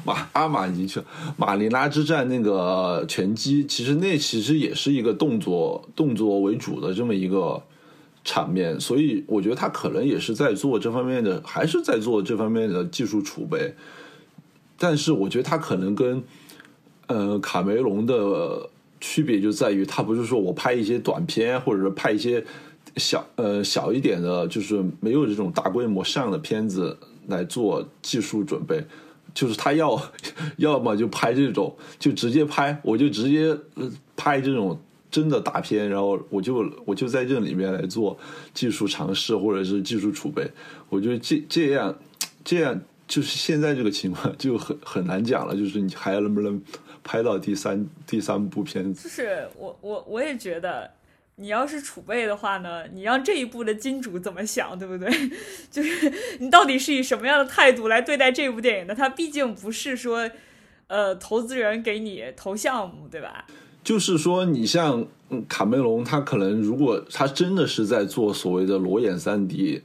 B: 马阿玛尼去马尼拉之战那个拳击，其实那其实也是一个动作动作为主的这么一个。场面，所以我觉得他可能也是在做这方面的，还是在做这方面的技术储备。但是我觉得他可能跟呃卡梅隆的区别就在于，他不是说我拍一些短片，或者说拍一些小呃小一点的，就是没有这种大规模上的片子来做技术准备，就是他要 <laughs> 要么就拍这种，就直接拍，我就直接拍这种。真的大片，然后我就我就在这里面来做技术尝试或者是技术储备，我觉得这这样这样就是现在这个情况就很很难讲了，就是你还能不能拍到第三第三部片子？
A: 就是我我我也觉得，你要是储备的话呢，你让这一部的金主怎么想，对不对？<laughs> 就是你到底是以什么样的态度来对待这部电影的？它毕竟不是说呃投资人给你投项目，对吧？
B: 就是说，你像卡梅隆，他可能如果他真的是在做所谓的裸眼三 D，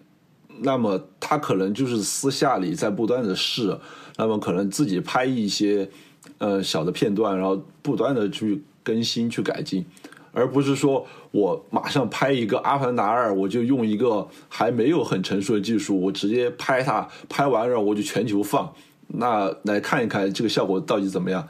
B: 那么他可能就是私下里在不断的试，那么可能自己拍一些呃小的片段，然后不断的去更新去改进，而不是说我马上拍一个《阿凡达二》，我就用一个还没有很成熟的技术，我直接拍它，拍完然后我就全球放，那来看一看这个效果到底怎么样。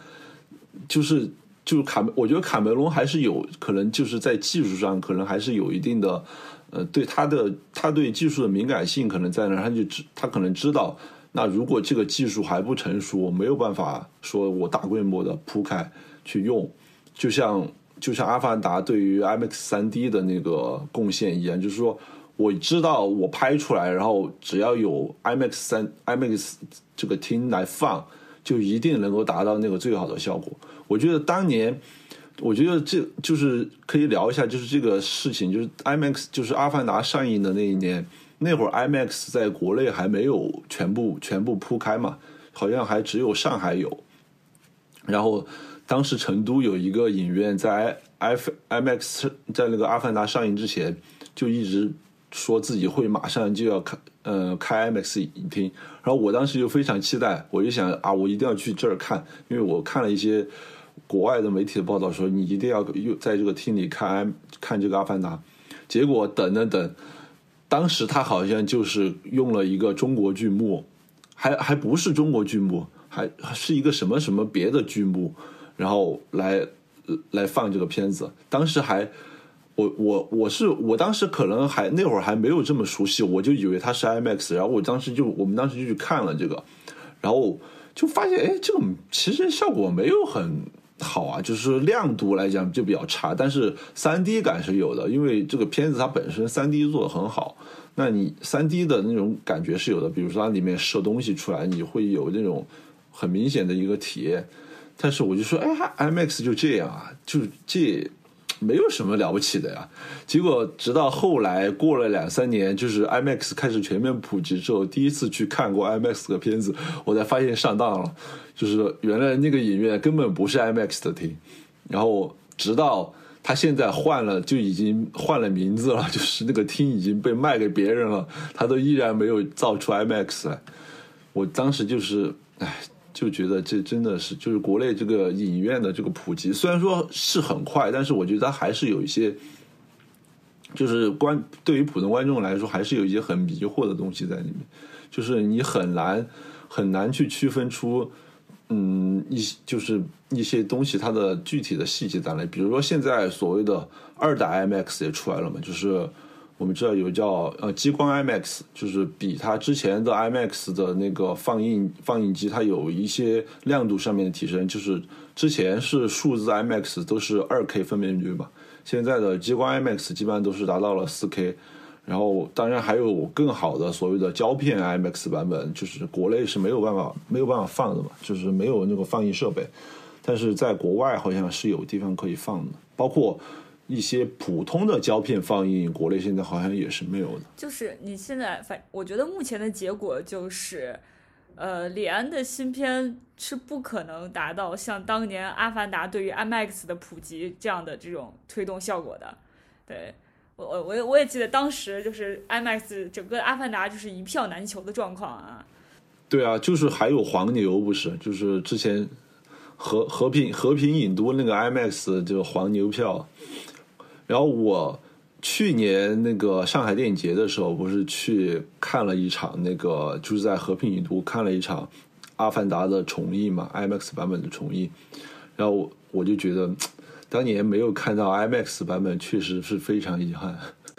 B: 就是就是卡，我觉得卡梅隆还是有可能就是在技术上可能还是有一定的，呃，对他的他对技术的敏感性可能在那，他就知他可能知道。那如果这个技术还不成熟，我没有办法说我大规模的铺开去用，就像就像阿凡达对于 IMAX 三 D 的那个贡献一样，就是说我知道我拍出来，然后只要有 IMAX 三 IMAX 这个厅来放，就一定能够达到那个最好的效果。我觉得当年，我觉得这就是可以聊一下，就是这个事情，就是 IMAX 就是阿凡达上映的那一年。那会儿 IMAX 在国内还没有全部全部铺开嘛，好像还只有上海有。然后当时成都有一个影院在 i IMAX 在那个阿凡达上映之前就一直说自己会马上就要开呃开 IMAX 影厅，然后我当时就非常期待，我就想啊我一定要去这儿看，因为我看了一些国外的媒体的报道说你一定要又在这个厅里看看这个阿凡达，结果等了等。当时他好像就是用了一个中国剧目，还还不是中国剧目，还是一个什么什么别的剧目，然后来来放这个片子。当时还，我我我是我当时可能还那会儿还没有这么熟悉，我就以为它是 IMAX，然后我当时就我们当时就去看了这个，然后就发现哎，这个其实效果没有很。好啊，就是亮度来讲就比较差，但是三 D 感是有的，因为这个片子它本身三 D 做的很好，那你三 D 的那种感觉是有的，比如说它里面射东西出来，你会有那种很明显的一个体验。但是我就说，哎，IMAX 就这样啊，就这。没有什么了不起的呀，结果直到后来过了两三年，就是 IMAX 开始全面普及之后，第一次去看过 IMAX 的片子，我才发现上当了，就是原来那个影院根本不是 IMAX 的厅，然后直到他现在换了，就已经换了名字了，就是那个厅已经被卖给别人了，他都依然没有造出 IMAX 来，我当时就是，唉。就觉得这真的是，就是国内这个影院的这个普及，虽然说是很快，但是我觉得它还是有一些，就是观对于普通观众来说，还是有一些很迷惑的东西在里面，就是你很难很难去区分出，嗯，一就是一些东西它的具体的细节在哪里。比如说现在所谓的二代 IMAX 也出来了嘛，就是。我们知道有叫呃激光 IMAX，就是比它之前的 IMAX 的那个放映放映机，它有一些亮度上面的提升。就是之前是数字 IMAX 都是二 K 分辨率嘛，现在的激光 IMAX 基本上都是达到了四 K。然后当然还有更好的所谓的胶片 IMAX 版本，就是国内是没有办法没有办法放的嘛，就是没有那个放映设备。但是在国外好像是有地方可以放的，包括。一些普通的胶片放映，国内现在好像也是没有的。
A: 就是你现在反，我觉得目前的结果就是，呃，李安的新片是不可能达到像当年《阿凡达》对于 IMAX 的普及这样的这种推动效果的。对我，我，我，我也记得当时就是 IMAX 整个《阿凡达》就是一票难求的状况啊。
B: 对啊，就是还有黄牛不是？就是之前和和平和平影都那个 IMAX 就黄牛票。然后我去年那个上海电影节的时候，不是去看了一场那个，就是在和平影都看了一场《阿凡达》的重映嘛，IMAX 版本的重映。然后我就觉得，当年没有看到 IMAX 版本，确实是非常遗憾。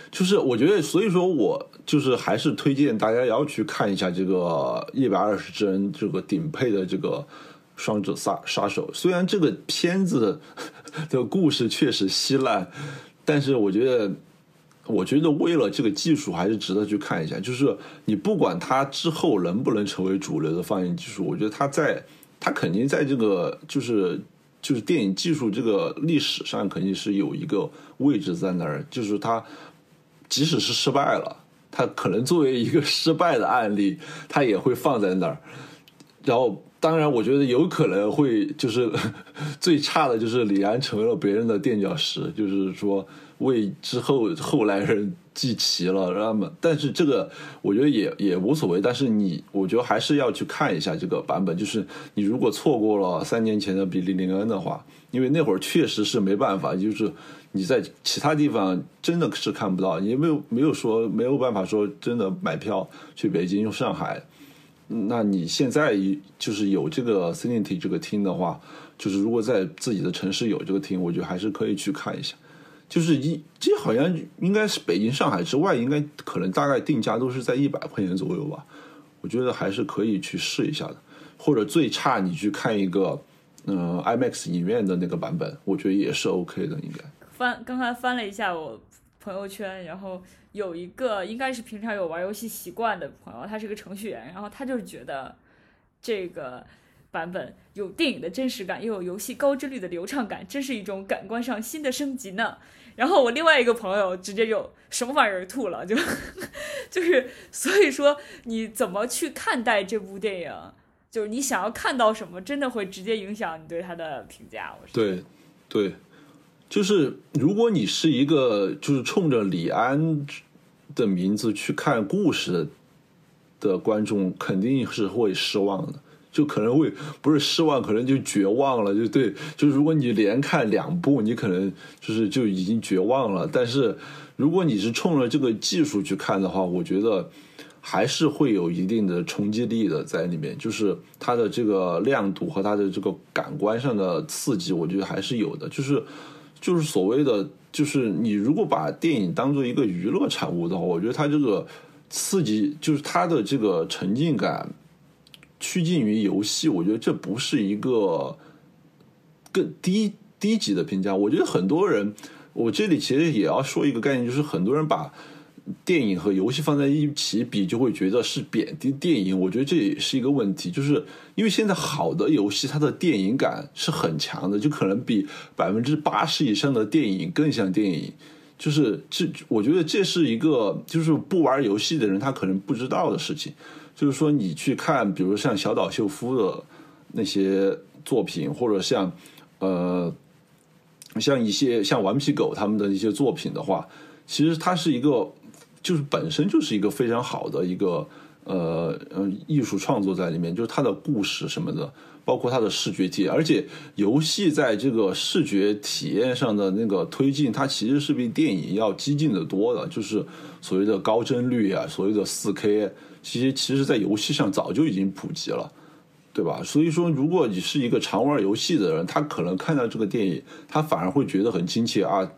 B: 就是我觉得，所以说我就是还是推荐大家要去看一下这个一百二十帧这个顶配的这个《双子杀杀手》。虽然这个片子的故事确实稀烂。但是我觉得，我觉得为了这个技术，还是值得去看一下。就是你不管它之后能不能成为主流的放映技术，我觉得它在它肯定在这个就是就是电影技术这个历史上肯定是有一个位置在那儿。就是它即使是失败了，它可能作为一个 <laughs> 失败的案例，它也会放在那儿。然后。当然，我觉得有可能会就是 <laughs> 最差的就是李安成为了别人的垫脚石，就是说为之后后来人记齐了，那么但是这个我觉得也也无所谓。但是你我觉得还是要去看一下这个版本，就是你如果错过了三年前的比利林恩的话，因为那会儿确实是没办法，就是你在其他地方真的是看不到，也没有没有说没有办法说真的买票去北京、用上海。那你现在就是有这个 Cinity 这个厅的话，就是如果在自己的城市有这个厅，我觉得还是可以去看一下。就是一，这好像应该是北京、上海之外，应该可能大概定价都是在一百块钱左右吧。我觉得还是可以去试一下的，或者最差你去看一个，嗯，IMAX 影院的那个版本，我觉得也是 OK 的。应该
A: 翻刚才翻了一下我朋友圈，然后有一个应该是平常有玩游戏习惯的朋友，他是个程序员，然后他就觉得这个版本有电影的真实感，又有游戏高帧率的流畅感，真是一种感官上新的升级呢。然后我另外一个朋友直接就什么玩意儿吐了，就 <laughs> 就是所以说你怎么去看待这部电影，就是你想要看到什么，真的会直接影响你对它的评价。我
B: 对对，就是如果你是一个就是冲着李安的名字去看故事的观众，肯定是会失望的。就可能会不是失望，可能就绝望了。就对，就如果你连看两部，你可能就是就已经绝望了。但是如果你是冲着这个技术去看的话，我觉得还是会有一定的冲击力的在里面。就是它的这个亮度和它的这个感官上的刺激，我觉得还是有的。就是就是所谓的，就是你如果把电影当做一个娱乐产物的话，我觉得它这个刺激，就是它的这个沉浸感。趋近于游戏，我觉得这不是一个更低低级的评价。我觉得很多人，我这里其实也要说一个概念，就是很多人把电影和游戏放在一起比，就会觉得是贬低电影。我觉得这也是一个问题，就是因为现在好的游戏，它的电影感是很强的，就可能比百分之八十以上的电影更像电影。就是这，我觉得这是一个，就是不玩游戏的人他可能不知道的事情。就是说，你去看，比如像小岛秀夫的那些作品，或者像呃，像一些像顽皮狗他们的一些作品的话，其实它是一个，就是本身就是一个非常好的一个呃呃艺术创作在里面，就是它的故事什么的，包括它的视觉体验，而且游戏在这个视觉体验上的那个推进，它其实是比电影要激进的多的，就是所谓的高帧率啊，所谓的四 K。其实，其实，在游戏上早就已经普及了，对吧？所以说，如果你是一个常玩游戏的人，他可能看到这个电影，他反而会觉得很亲切啊。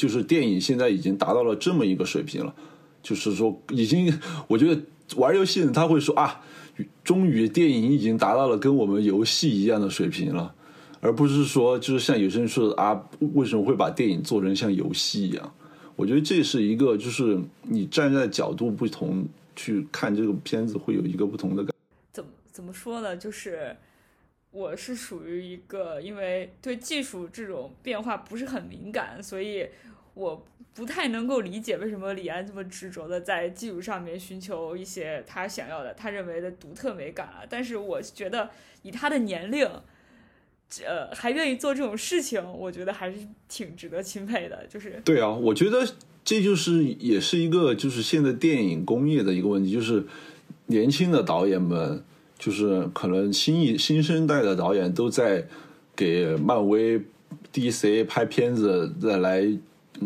B: 就是电影现在已经达到了这么一个水平了，就是说，已经，我觉得玩游戏的他会说啊，终于电影已经达到了跟我们游戏一样的水平了，而不是说，就是像有些人说的啊，为什么会把电影做成像游戏一样？我觉得这是一个，就是你站在角度不同。去看这个片子会有一个不同的感。
A: 怎么怎么说呢？就是我是属于一个，因为对技术这种变化不是很敏感，所以我不太能够理解为什么李安这么执着的在技术上面寻求一些他想要的、他认为的独特美感啊。但是我觉得以他的年龄，呃，还愿意做这种事情，我觉得还是挺值得钦佩的。就是
B: 对啊，我觉得。这就是也是一个就是现在电影工业的一个问题，就是年轻的导演们，就是可能新一新生代的导演都在给漫威、DC 拍片子，再来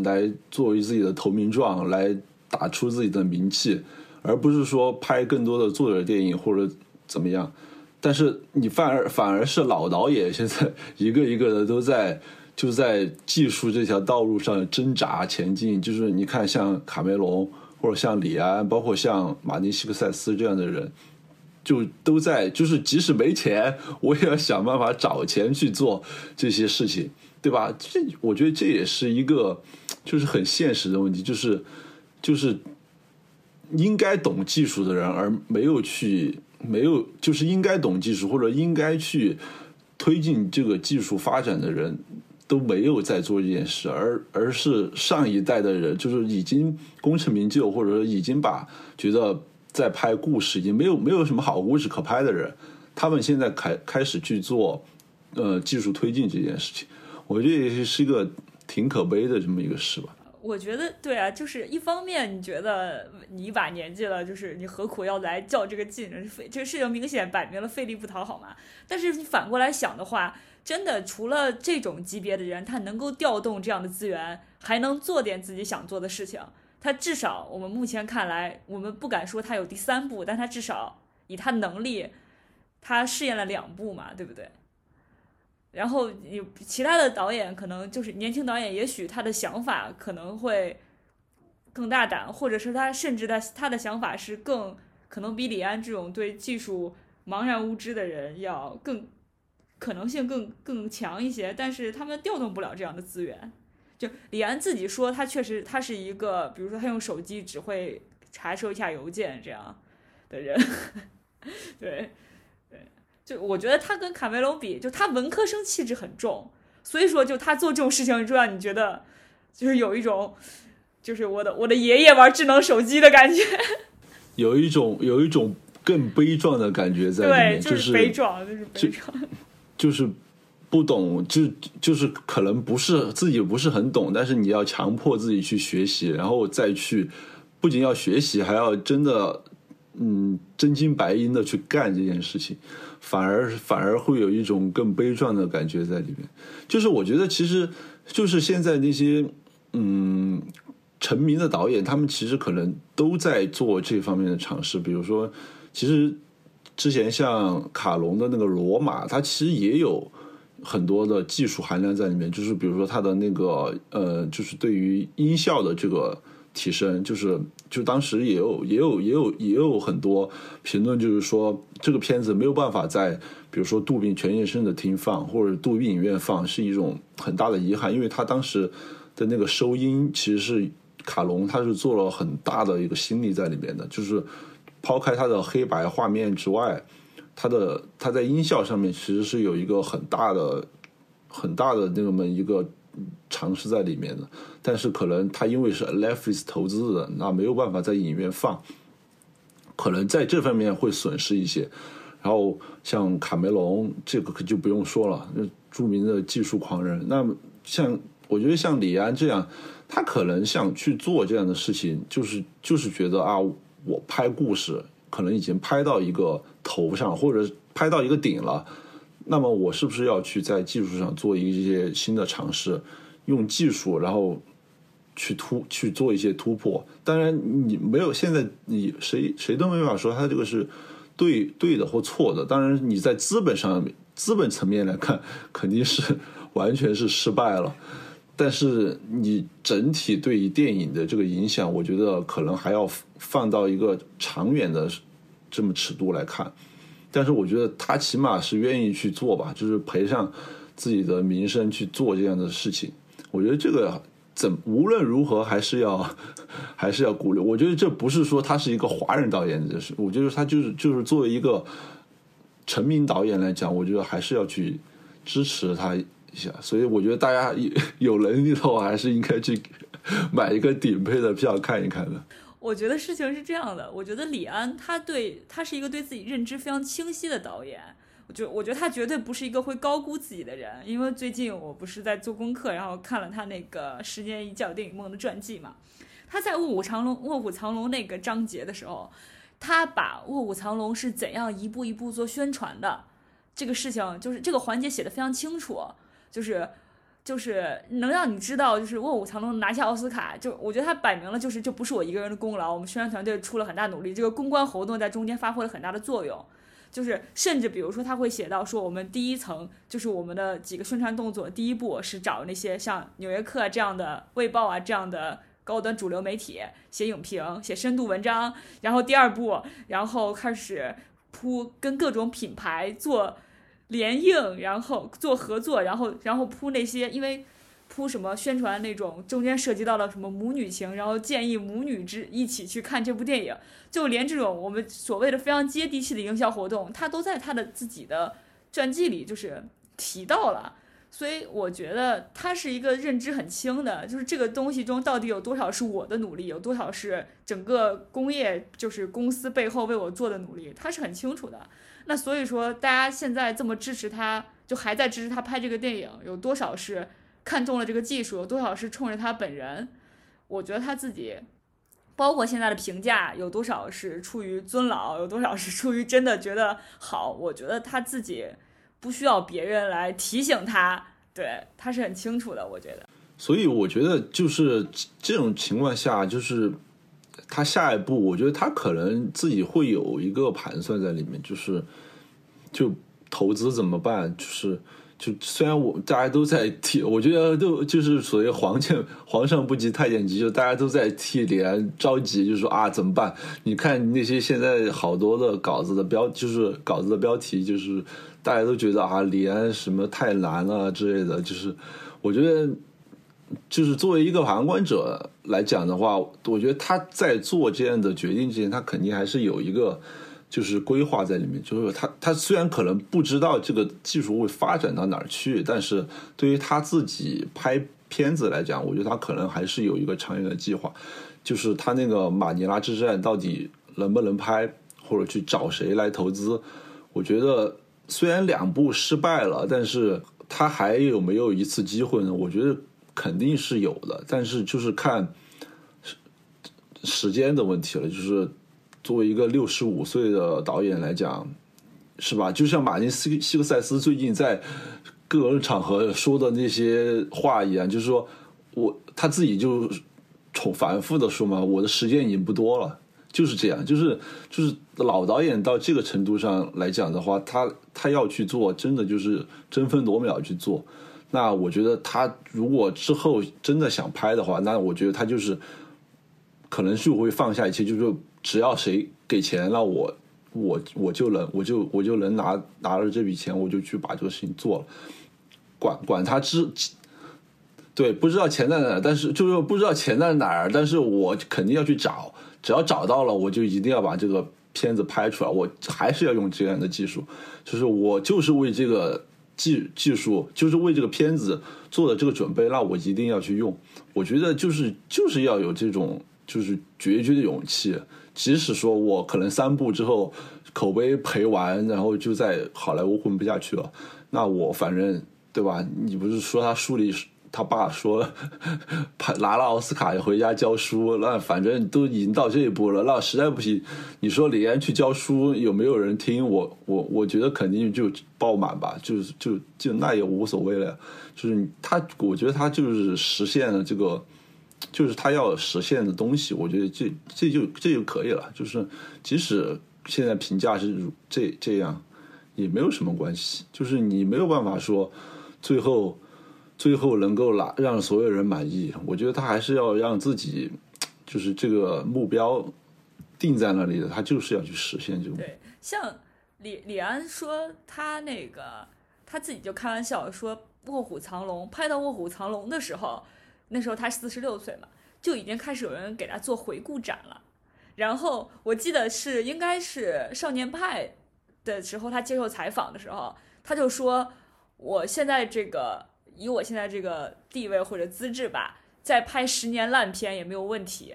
B: 来作为自己的投名状，来打出自己的名气，而不是说拍更多的作者电影或者怎么样。但是你反而反而是老导演现在 <laughs> 一个一个的都在。就在技术这条道路上挣扎前进，就是你看，像卡梅隆或者像李安，包括像马丁·西克塞斯这样的人，就都在，就是即使没钱，我也要想办法找钱去做这些事情，对吧？这我觉得这也是一个，就是很现实的问题，就是就是应该懂技术的人，而没有去，没有就是应该懂技术或者应该去推进这个技术发展的人。都没有在做这件事，而而是上一代的人，就是已经功成名就，或者说已经把觉得在拍故事已经没有没有什么好故事可拍的人，他们现在开开始去做呃技术推进这件事情，我觉得也是是一个挺可悲的这么一个事吧。
A: 我觉得对啊，就是一方面你觉得你一把年纪了，就是你何苦要来较这个劲？费这个事情明显摆明了费力不讨好嘛。但是你反过来想的话，真的除了这种级别的人，他能够调动这样的资源，还能做点自己想做的事情。他至少我们目前看来，我们不敢说他有第三部，但他至少以他能力，他试验了两部嘛，对不对？然后有其他的导演，可能就是年轻导演，也许他的想法可能会更大胆，或者是他甚至他他的想法是更可能比李安这种对技术茫然无知的人要更可能性更更强一些。但是他们调动不了这样的资源。就李安自己说，他确实他是一个，比如说他用手机只会查收一下邮件这样的人，<laughs> 对对。就我觉得他跟卡梅隆比，就他文科生气质很重，所以说就他做这种事情，就让你觉得就是有一种，就是我的我的爷爷玩智能手机的感觉，<laughs>
B: 有一种有一种更悲壮的感觉在里面，
A: 就是悲壮，就是悲壮，<laughs>
B: 就是不懂，就就是可能不是自己不是很懂，但是你要强迫自己去学习，然后再去不仅要学习，还要真的嗯真金白银的去干这件事情。反而反而会有一种更悲壮的感觉在里面，就是我觉得其实就是现在那些嗯成名的导演，他们其实可能都在做这方面的尝试。比如说，其实之前像卡隆的那个《罗马》，它其实也有很多的技术含量在里面。就是比如说它的那个呃，就是对于音效的这个。提升就是，就当时也有也有也有也有很多评论，就是说这个片子没有办法在比如说杜比全景声的厅放或者杜比影院放，是一种很大的遗憾，因为他当时的那个收音其实是卡隆他是做了很大的一个心力在里面的，就是抛开他的黑白画面之外，他的他在音效上面其实是有一个很大的很大的那么一个。尝试在里面的，但是可能他因为是 Netflix 投资的，那没有办法在影院放，可能在这方面会损失一些。然后像卡梅隆这个可就不用说了，著名的技术狂人。那像我觉得像李安这样，他可能想去做这样的事情，就是就是觉得啊，我拍故事可能已经拍到一个头上，或者拍到一个顶了。那么我是不是要去在技术上做一些新的尝试，用技术然后去突去做一些突破？当然，你没有现在你谁谁都没法说他这个是对对的或错的。当然，你在资本上资本层面来看，肯定是完全是失败了。但是你整体对于电影的这个影响，我觉得可能还要放到一个长远的这么尺度来看。但是我觉得他起码是愿意去做吧，就是赔上自己的名声去做这样的事情。我觉得这个怎无论如何还是要 <laughs> 还是要鼓励。我觉得这不是说他是一个华人导演，这是我觉得他就是就是作为一个成名导演来讲，我觉得还是要去支持他一下。所以我觉得大家有有能力的话，还是应该去买一个顶配的票看一看的。
A: 我觉得事情是这样的，我觉得李安他对他是一个对自己认知非常清晰的导演，我觉我觉得他绝对不是一个会高估自己的人，因为最近我不是在做功课，然后看了他那个十年一觉电影梦的传记嘛，他在卧虎藏龙卧虎藏龙那个章节的时候，他把卧虎藏龙是怎样一步一步做宣传的这个事情，就是这个环节写的非常清楚，就是。就是能让你知道，就是《卧虎藏龙》拿下奥斯卡，就我觉得他摆明了就是这不是我一个人的功劳，我们宣传团队出了很大努力，这个公关活动在中间发挥了很大的作用。就是甚至比如说他会写到说，我们第一层就是我们的几个宣传动作，第一步是找那些像《纽约客》这样的、《卫报》啊这样的高端主流媒体写影评、写深度文章，然后第二步，然后开始铺跟各种品牌做。联映，然后做合作，然后然后铺那些，因为铺什么宣传那种，中间涉及到了什么母女情，然后建议母女之一起去看这部电影，就连这种我们所谓的非常接地气的营销活动，他都在他的自己的传记里就是提到了，所以我觉得他是一个认知很清的，就是这个东西中到底有多少是我的努力，有多少是整个工业就是公司背后为我做的努力，他是很清楚的。那所以说，大家现在这么支持他，就还在支持他拍这个电影，有多少是看中了这个技术，有多少是冲着他本人？我觉得他自己，包括现在的评价有多少是出于尊老，有多少是出于真的觉得好，我觉得他自己不需要别人来提醒他，对他是很清楚的，我觉得。
B: 所以我觉得就是这种情况下，就是他下一步，我觉得他可能自己会有一个盘算在里面，就是就投资怎么办？就是就虽然我大家都在替，我觉得都就是所谓皇见 <laughs> 皇上不急太监急，就大家都在替李安着急，就说啊怎么办？你看那些现在好多的稿子的标，就是稿子的标题，就是大家都觉得啊李安什么太难了之类的，就是我觉得。就是作为一个旁观者来讲的话，我觉得他在做这样的决定之前，他肯定还是有一个就是规划在里面。就是他他虽然可能不知道这个技术会发展到哪儿去，但是对于他自己拍片子来讲，我觉得他可能还是有一个长远的计划。就是他那个马尼拉之战到底能不能拍，或者去找谁来投资？我觉得虽然两部失败了，但是他还有没有一次机会呢？我觉得。肯定是有的，但是就是看时时间的问题了。就是作为一个六十五岁的导演来讲，是吧？就像马丁西西克塞斯最近在各种场合说的那些话一样，就是说我他自己就重反复的说嘛，我的时间已经不多了，就是这样。就是就是老导演到这个程度上来讲的话，他他要去做，真的就是争分夺秒去做。那我觉得他如果之后真的想拍的话，那我觉得他就是可能是会放下一切，就是只要谁给钱，那我我我就能我就我就能拿拿了这笔钱，我就去把这个事情做了，管管他之对不知道钱在哪，但是就是不知道钱在哪儿，但是我肯定要去找，只要找到了，我就一定要把这个片子拍出来，我还是要用这样的技术，就是我就是为这个。技技术就是为这个片子做的这个准备，那我一定要去用。我觉得就是就是要有这种就是决绝的勇气，即使说我可能三部之后口碑赔完，然后就在好莱坞混不下去了，那我反正对吧？你不是说他树立。他爸说，拿了奥斯卡也回家教书，那反正都已经到这一步了，那实在不行，你说李安去教书有没有人听？我我我觉得肯定就爆满吧，就是就就那也无所谓了。就是他，我觉得他就是实现了这个，就是他要实现的东西，我觉得这这就这就可以了。就是即使现在评价是这这样，也没有什么关系。就是你没有办法说最后。最后能够拿让所有人满意，我觉得他还是要让自己，就是这个目标定在那里的，他就是要去实现这种。
A: 对，像李李安说他那个他自己就开玩笑说《卧虎藏龙》拍到《卧虎藏龙》的时候，那时候他四十六岁嘛，就已经开始有人给他做回顾展了。然后我记得是应该是《少年派》的时候，他接受采访的时候，他就说：“我现在这个。”以我现在这个地位或者资质吧，再拍十年烂片也没有问题。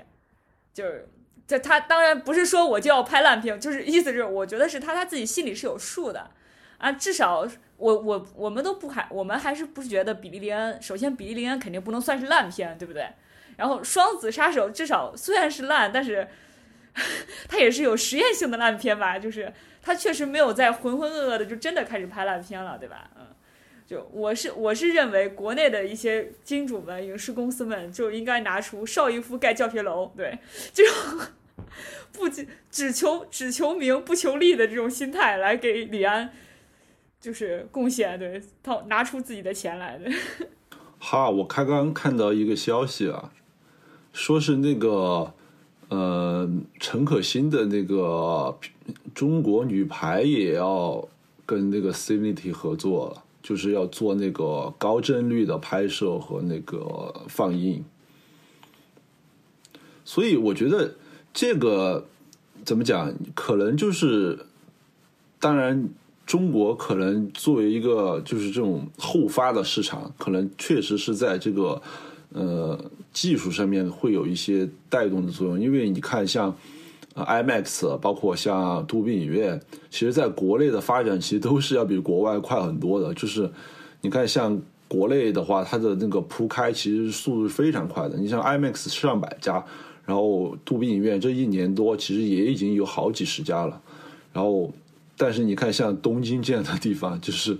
A: 就是，这他当然不是说我就要拍烂片，就是意思是我觉得是他他自己心里是有数的啊。至少我我我们都不还我们还是不觉得比利林恩，首先比利林恩肯定不能算是烂片，对不对？然后双子杀手至少虽然是烂，但是 <laughs> 他也是有实验性的烂片吧？就是他确实没有在浑浑噩噩的就真的开始拍烂片了，对吧？就我是我是认为国内的一些金主们、影视公司们就应该拿出邵逸夫盖教学楼，对这种不只只求只求名不求利的这种心态来给李安就是贡献，对掏拿出自己的钱来的。
B: 哈，我刚刚看到一个消息啊，说是那个呃陈可辛的那个中国女排也要跟那个 Cinity 合作了。就是要做那个高帧率的拍摄和那个放映，所以我觉得这个怎么讲，可能就是，当然中国可能作为一个就是这种后发的市场，可能确实是在这个呃技术上面会有一些带动的作用，因为你看像。IMAX 包括像杜比影院，其实在国内的发展其实都是要比国外快很多的。就是你看，像国内的话，它的那个铺开其实速度非常快的。你像 IMAX 上百家，然后杜比影院这一年多其实也已经有好几十家了。然后，但是你看像东京这样的地方，就是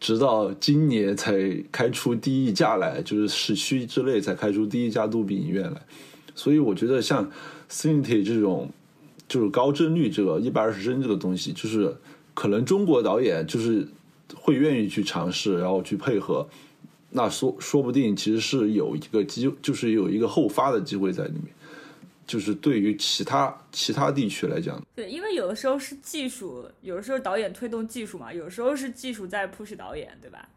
B: 直到今年才开出第一家来，就是市区之内才开出第一家杜比影院来。所以我觉得像 Cinity 这种，就是高帧率这个一百二十帧这个东西，就是可能中国导演就是会愿意去尝试，然后去配合。那说说不定其实是有一个机，就是有一个后发的机会在里面。就是对于其他其他地区来讲，
A: 对，因为有的时候是技术，有的时候导演推动技术嘛，有时候是技术在 push 导演，对吧？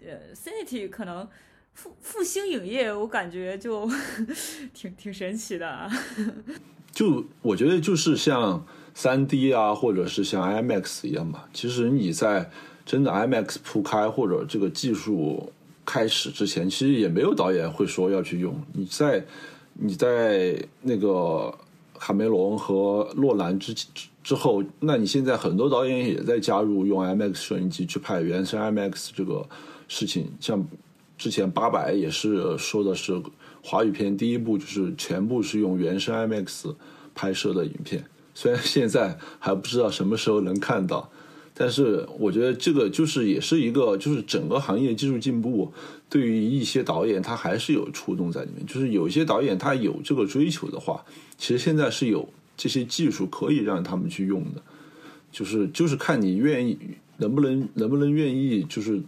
A: 呃，Cinity 可能复复兴影业，我感觉就 <laughs> 挺挺神奇的啊。
B: 就我觉得就是像三 D 啊，或者是像 IMAX 一样嘛。其实你在真的 IMAX 铺开或者这个技术开始之前，其实也没有导演会说要去用。你在你在那个卡梅隆和诺兰之之之后，那你现在很多导演也在加入用 IMAX 摄影机去拍原生 IMAX 这个事情。像之前八百也是说的是华语片第一部就是全部是用原生 IMAX 拍摄的影片，虽然现在还不知道什么时候能看到。但是我觉得这个就是也是一个，就是整个行业技术进步，对于一些导演他还是有触动在里面。就是有些导演他有这个追求的话，其实现在是有这些技术可以让他们去用的。就是就是看你愿意能不能能不能愿意，就是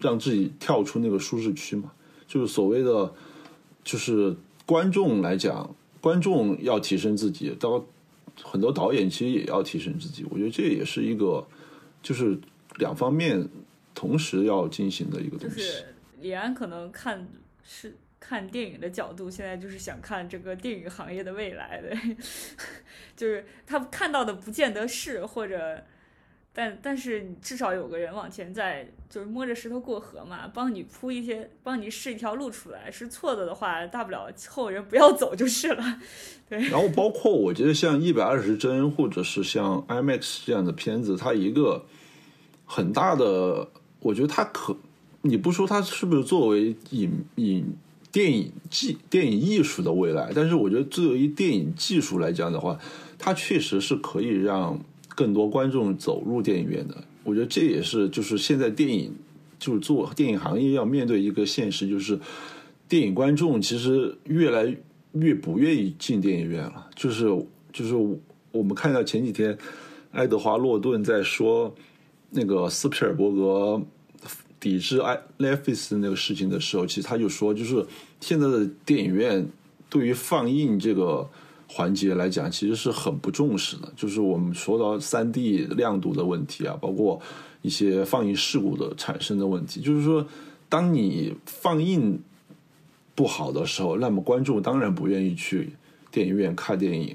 B: 让自己跳出那个舒适区嘛。就是所谓的，就是观众来讲，观众要提升自己，到。很多导演其实也要提升自己，我觉得这也是一个，就是两方面同时要进行的一个东
A: 西。就是李安可能看是看电影的角度，现在就是想看这个电影行业的未来的，<laughs> 就是他看到的不见得是或者。但但是至少有个人往前在，就是摸着石头过河嘛，帮你铺一些，帮你试一条路出来。是错的的话，大不了后人不要走就是了。对。
B: 然后包括我觉得像一百二十帧或者是像 IMAX 这样的片子，它一个很大的，我觉得它可，你不说它是不是作为影影电影技电影艺术的未来，但是我觉得作为电影技术来讲的话，它确实是可以让。更多观众走入电影院的，我觉得这也是就是现在电影就是做电影行业要面对一个现实，就是电影观众其实越来越不愿意进电影院了。就是就是我们看到前几天爱德华诺顿在说那个斯皮尔伯格抵制爱莱菲斯那个事情的时候，其实他就说，就是现在的电影院对于放映这个。环节来讲，其实是很不重视的。就是我们说到三 D 亮度的问题啊，包括一些放映事故的产生的问题。就是说，当你放映不好的时候，那么观众当然不愿意去电影院看电影。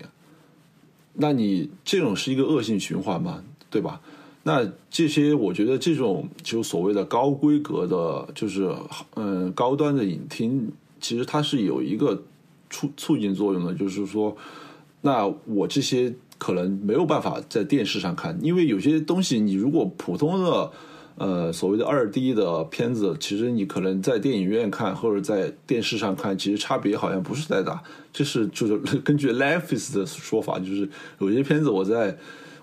B: 那你这种是一个恶性循环嘛，对吧？那这些我觉得这种就所谓的高规格的，就是嗯高端的影厅，其实它是有一个。促促进作用呢，就是说，那我这些可能没有办法在电视上看，因为有些东西你如果普通的呃所谓的二 D 的片子，其实你可能在电影院看或者在电视上看，其实差别好像不是太大。这是就是 <laughs> 根据 l i f e s 的说法，就是有些片子我在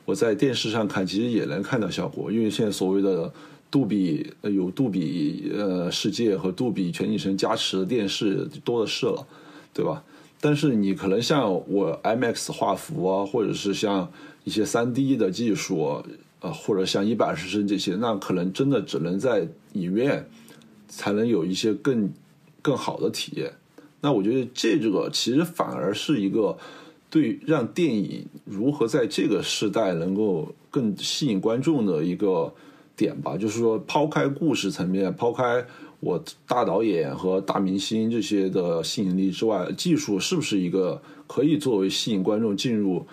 B: 我在电视上看，其实也能看到效果，因为现在所谓的杜比有杜比呃世界和杜比全景声加持的电视多的是了。对吧？但是你可能像我 IMAX 画幅啊，或者是像一些三 D 的技术，呃，或者像一百二十帧这些，那可能真的只能在影院才能有一些更更好的体验。那我觉得这个其实反而是一个对让电影如何在这个时代能够更吸引观众的一个点吧。就是说，抛开故事层面，抛开。我大导演和大明星这些的吸引力之外，技术是不是一个可以作为吸引观众进入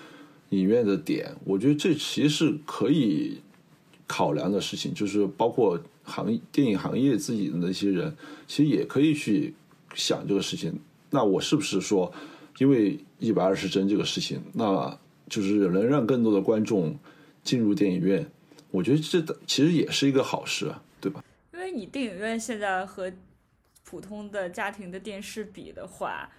B: 影院的点？我觉得这其实是可以考量的事情，就是包括行电影行业自己的那些人，其实也可以去想这个事情。那我是不是说，因为一百二十帧这个事情，那就是能让更多的观众进入电影院？我觉得这其实也是一个好事，对吧？
A: 为你电影院现在和普通的家庭的电视比的话，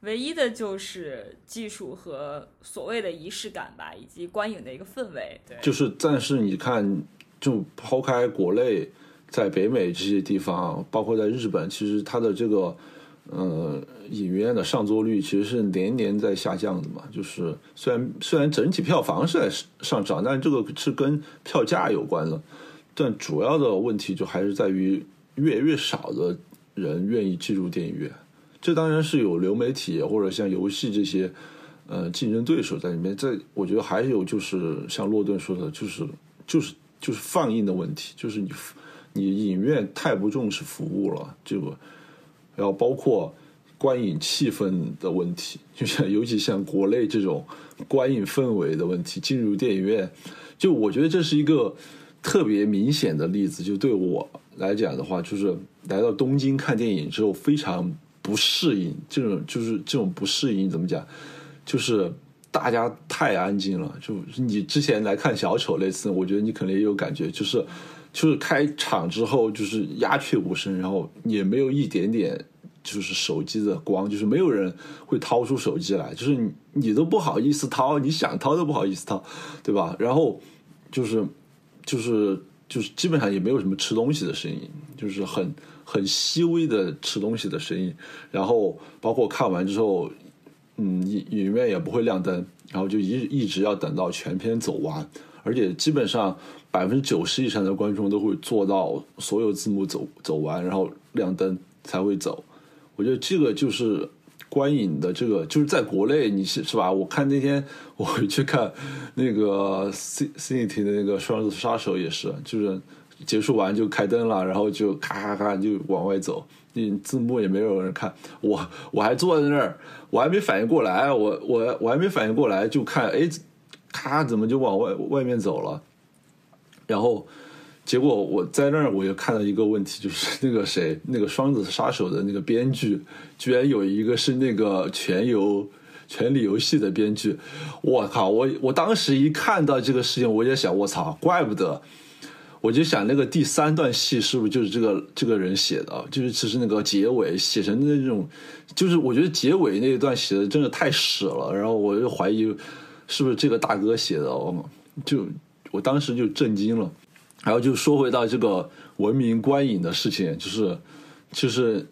A: 唯一的就是技术和所谓的仪式感吧，以及观影的一个氛围。对，
B: 就是，但是你看，就抛开国内，在北美这些地方，包括在日本，其实它的这个呃影院的上座率其实是年年在下降的嘛。就是虽然虽然整体票房是在上涨，但这个是跟票价有关的。但主要的问题就还是在于越来越少的人愿意进入电影院。这当然是有流媒体或者像游戏这些呃竞争对手在里面。这我觉得还有就是像洛顿说的，就是就是就是放映的问题，就是你你影院太不重视服务了，这个然后包括观影气氛的问题，就像尤其像国内这种观影氛围的问题，进入电影院，就我觉得这是一个特别明显的例子。就对我来讲的话，就是来到东京看电影之后非常不适应，这种就是这种不适应怎么讲，就是。大家太安静了，就你之前来看小丑那次，我觉得你可能也有感觉，就是就是开场之后就是鸦雀无声，然后也没有一点点就是手机的光，就是没有人会掏出手机来，就是你都不好意思掏，你想掏都不好意思掏，对吧？然后就是就是就是基本上也没有什么吃东西的声音，就是很很细微的吃东西的声音，然后包括看完之后。嗯，影影院也不会亮灯，然后就一一直要等到全片走完，而且基本上百分之九十以上的观众都会做到所有字幕走走完，然后亮灯才会走。我觉得这个就是观影的这个，就是在国内你是是吧？我看那天我去看那个 C C T 的那个双子杀手也是，就是结束完就开灯了，然后就咔咔咔就往外走。字幕也没有人看，我我还坐在那儿，我还没反应过来，我我我还没反应过来，就看哎，咔怎么就往外外面走了？然后结果我在那儿我就看到一个问题，就是 <laughs> 那个谁，那个双子杀手的那个编剧，居然有一个是那个全游权力游戏的编剧，我靠！我我当时一看到这个事情，我就想，我操，怪不得。我就想那个第三段戏是不是就是这个这个人写的？就是其实那个结尾写成那种，就是我觉得结尾那一段写的真的太屎了。然后我就怀疑是不是这个大哥写的？就我当时就震惊了。然后就说回到这个文明观影的事情，就是就是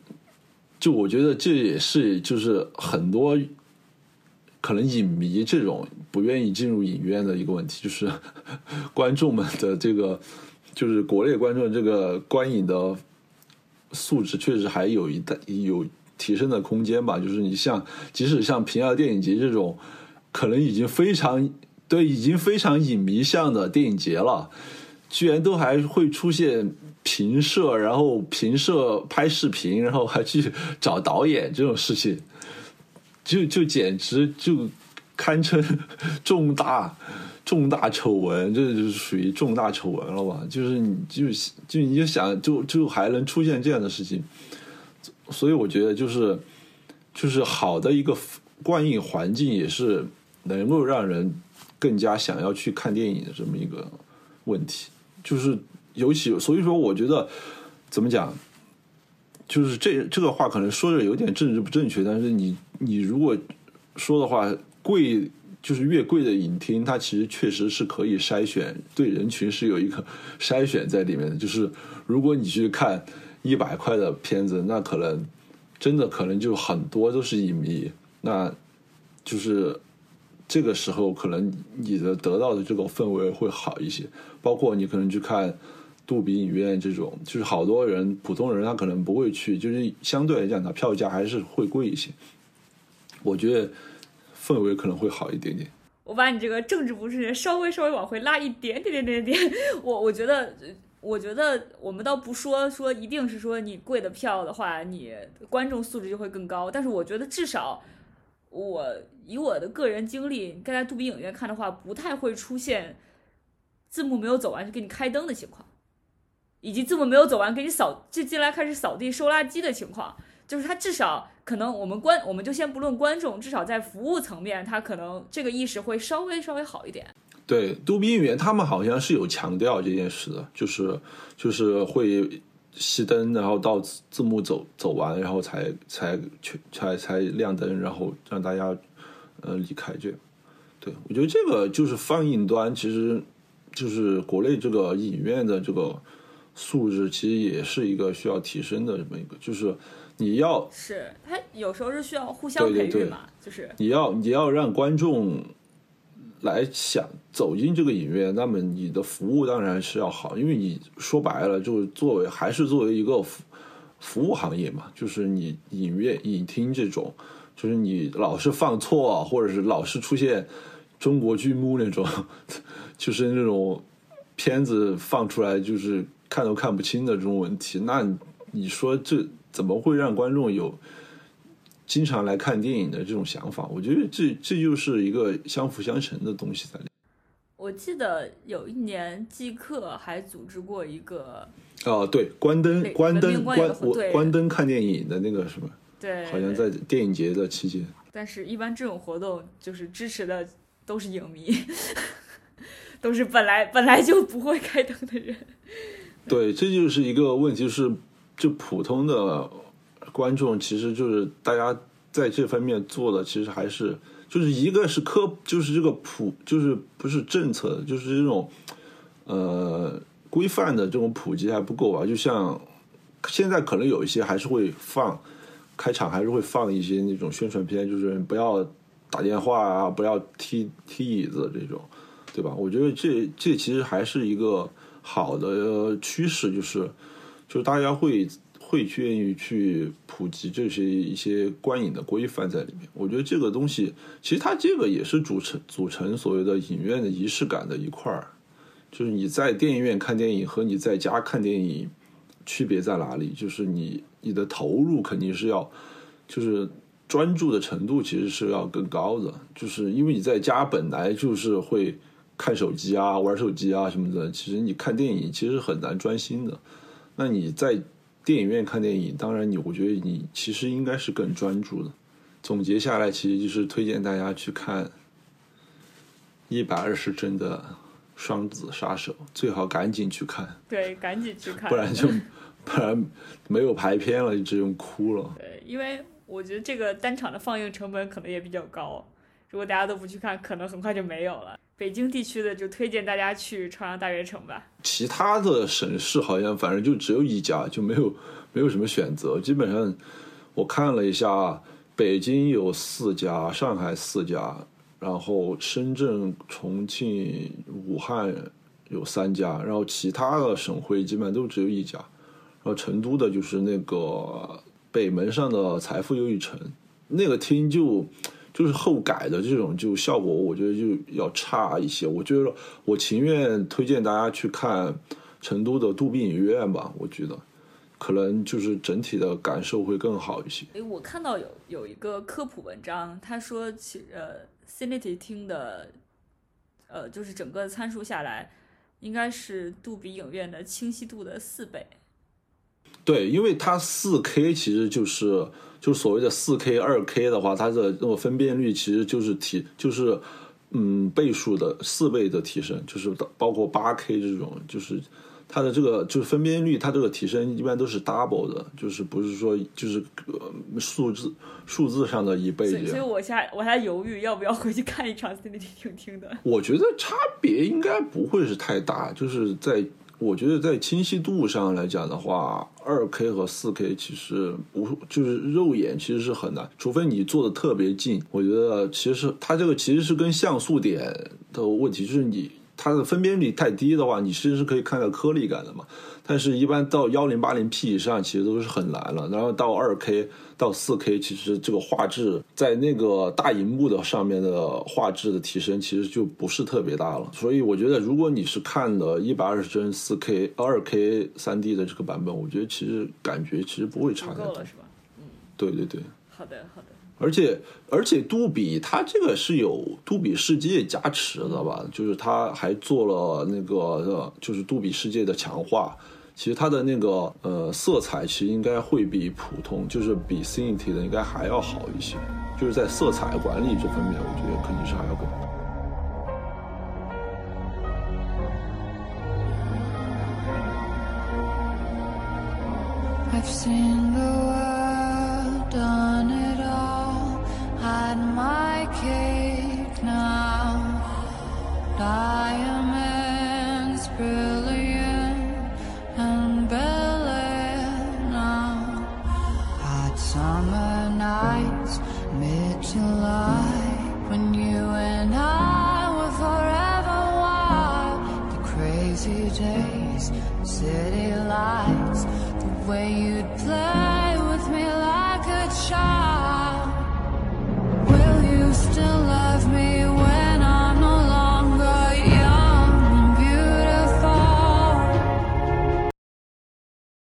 B: 就我觉得这也是就是很多可能影迷这种不愿意进入影院的一个问题，就是 <laughs> 观众们的这个。就是国内观众这个观影的素质确实还有一大有提升的空间吧。就是你像，即使像平遥电影节这种，可能已经非常对，已经非常影迷向的电影节了，居然都还会出现评摄，然后评摄拍视频，然后还去找导演这种事情，就就简直就堪称重大。重大丑闻，这就是属于重大丑闻了吧？就是你就就你就想，就就还能出现这样的事情，所以我觉得就是就是好的一个观影环境，也是能够让人更加想要去看电影的这么一个问题。就是尤其所以说，我觉得怎么讲，就是这这个话可能说着有点政治不正确，但是你你如果说的话，贵。就是越贵的影厅，它其实确实是可以筛选，对人群是有一个 <laughs> 筛选在里面的。就是如果你去看一百块的片子，那可能真的可能就很多都是影迷，那就是这个时候可能你的得到的这个氛围会好一些。包括你可能去看杜比影院这种，就是好多人普通人他可能不会去，就是相对来讲，它票价还是会贵一些。我觉得。氛围可能会好一点点。
A: 我把你这个政治不正确稍微稍微往回拉一点点点点点。<laughs> 我我觉得，我觉得我们倒不说说一定是说你贵的票的话，你观众素质就会更高。但是我觉得至少我以我的个人经历，该在杜比影院看的话，不太会出现字幕没有走完就给你开灯的情况，以及字幕没有走完给你扫就进来开始扫地收垃圾的情况。就是他至少可能我们观我们就先不论观众，至少在服务层面，他可能这个意识会稍微稍微好一点。
B: 对，杜比影院他们好像是有强调这件事的，就是就是会熄灯，然后到字字幕走走完，然后才才去才才亮灯，然后让大家呃离开这样。对我觉得这个就是放映端，其实就是国内这个影院的这个素质，其实也是一个需要提升的这么一个，就是你要
A: 是它有时候是需要互相
B: 对对对
A: 就是
B: 你要你要让观众来想走进这个影院，那么你的服务当然是要好，因为你说白了就是作为还是作为一个服服务行业嘛，就是你影院影厅这种，就是你老是放错，或者是老是出现中国剧目那种，<laughs> 就是那种片子放出来就是看都看不清的这种问题，那你说这怎么会让观众有？经常来看电影的这种想法，我觉得这这就是一个相辅相成的东西在里面。
A: 我记得有一年季客还组织过一个，
B: 哦，对，关灯关灯关我关灯看电影的那个什么，
A: 对，
B: 好像在电影节的期间。
A: 但是，一般这种活动就是支持的都是影迷，<laughs> 都是本来本来就不会开灯的人。
B: 对，这就是一个问题，就是就普通的观众，其实就是大家在这方面做的，其实还是就是一个是科，就是这个普，就是不是政策，就是这种呃规范的这种普及还不够吧？就像现在可能有一些还是会放开场，还是会放一些那种宣传片，就是不要打电话啊，不要踢踢椅子这种，对吧？我觉得这这其实还是一个好的趋势，就是就是大家会会去愿意去普及这些一些观影的规范在里面。我觉得这个东西其实它这个也是组成组成所谓的影院的仪式感的一块儿，就是你在电影院看电影和你在家看电影区别在哪里？就是你你的投入肯定是要就是。专注的程度其实是要更高的，就是因为你在家本来就是会看手机啊、玩手机啊什么的，其实你看电影其实很难专心的。那你在电影院看电影，当然你我觉得你其实应该是更专注的。总结下来，其实就是推荐大家去看一百二十帧的《双子杀手》，最好赶紧去看，
A: 对，赶紧去看，
B: 不然就 <laughs> 不然没有排片了，就只用哭了。
A: 对，因为我觉得这个单场的放映成本可能也比较高，如果大家都不去看，可能很快就没有了。北京地区的就推荐大家去朝阳大悦城吧。
B: 其他的省市好像反正就只有一家，就没有没有什么选择。基本上我看了一下，北京有四家，上海四家，然后深圳、重庆、武汉有三家，然后其他的省会基本上都只有一家。然后成都的就是那个北门上的财富又一城，那个厅就。就是后改的这种，就效果我觉得就要差一些。我觉得我情愿推荐大家去看成都的杜比影院吧，我觉得可能就是整体的感受会更好一些。
A: 诶，我看到有有一个科普文章，他说其呃 Cinity 厅的呃就是整个参数下来，应该是杜比影院的清晰度的四倍。
B: 对，因为它四 K 其实就是就是所谓的四 K、二 K 的话，它的那个分辨率其实就是提就是嗯倍数的四倍的提升，就是包括八 K 这种，就是它的这个就是分辨率，它这个提升一般都是 double 的，就是不是说就是呃数字数字上的一倍这样。
A: 所以我现在我还犹豫要不要回去看一场的。
B: 我觉得差别应该不会是太大，就是在。我觉得在清晰度上来讲的话，二 K 和四 K 其实不就是肉眼其实是很难，除非你做的特别近。我觉得其实它这个其实是跟像素点的问题，就是你它的分辨率太低的话，你其实是可以看到颗粒感的嘛。但是，一般到幺零八零 P 以上，其实都是很难了。然后到二 K 到四 K，其实这个画质在那个大荧幕的上面的画质的提升，其实就不是特别大了。所以，我觉得如果你是看的一百二十帧四 K、二 K 三 D 的这个版本，我觉得其实感觉其实不会差太多。
A: 够了是吧？嗯，
B: 对对对。
A: 好的好的。
B: 而且而且杜比它这个是有杜比世界加持的吧？就是它还做了那个就是杜比世界的强化。其实它的那个呃色彩其实应该会比普通，就是比 c i n t y 的应该还要好一些，就是在色彩管理这方面，我觉得肯定是还要更。
C: I've seen the world, done it all, had my cake now. I am. July, when you and I were forever wild. The crazy days, city lights, the way play.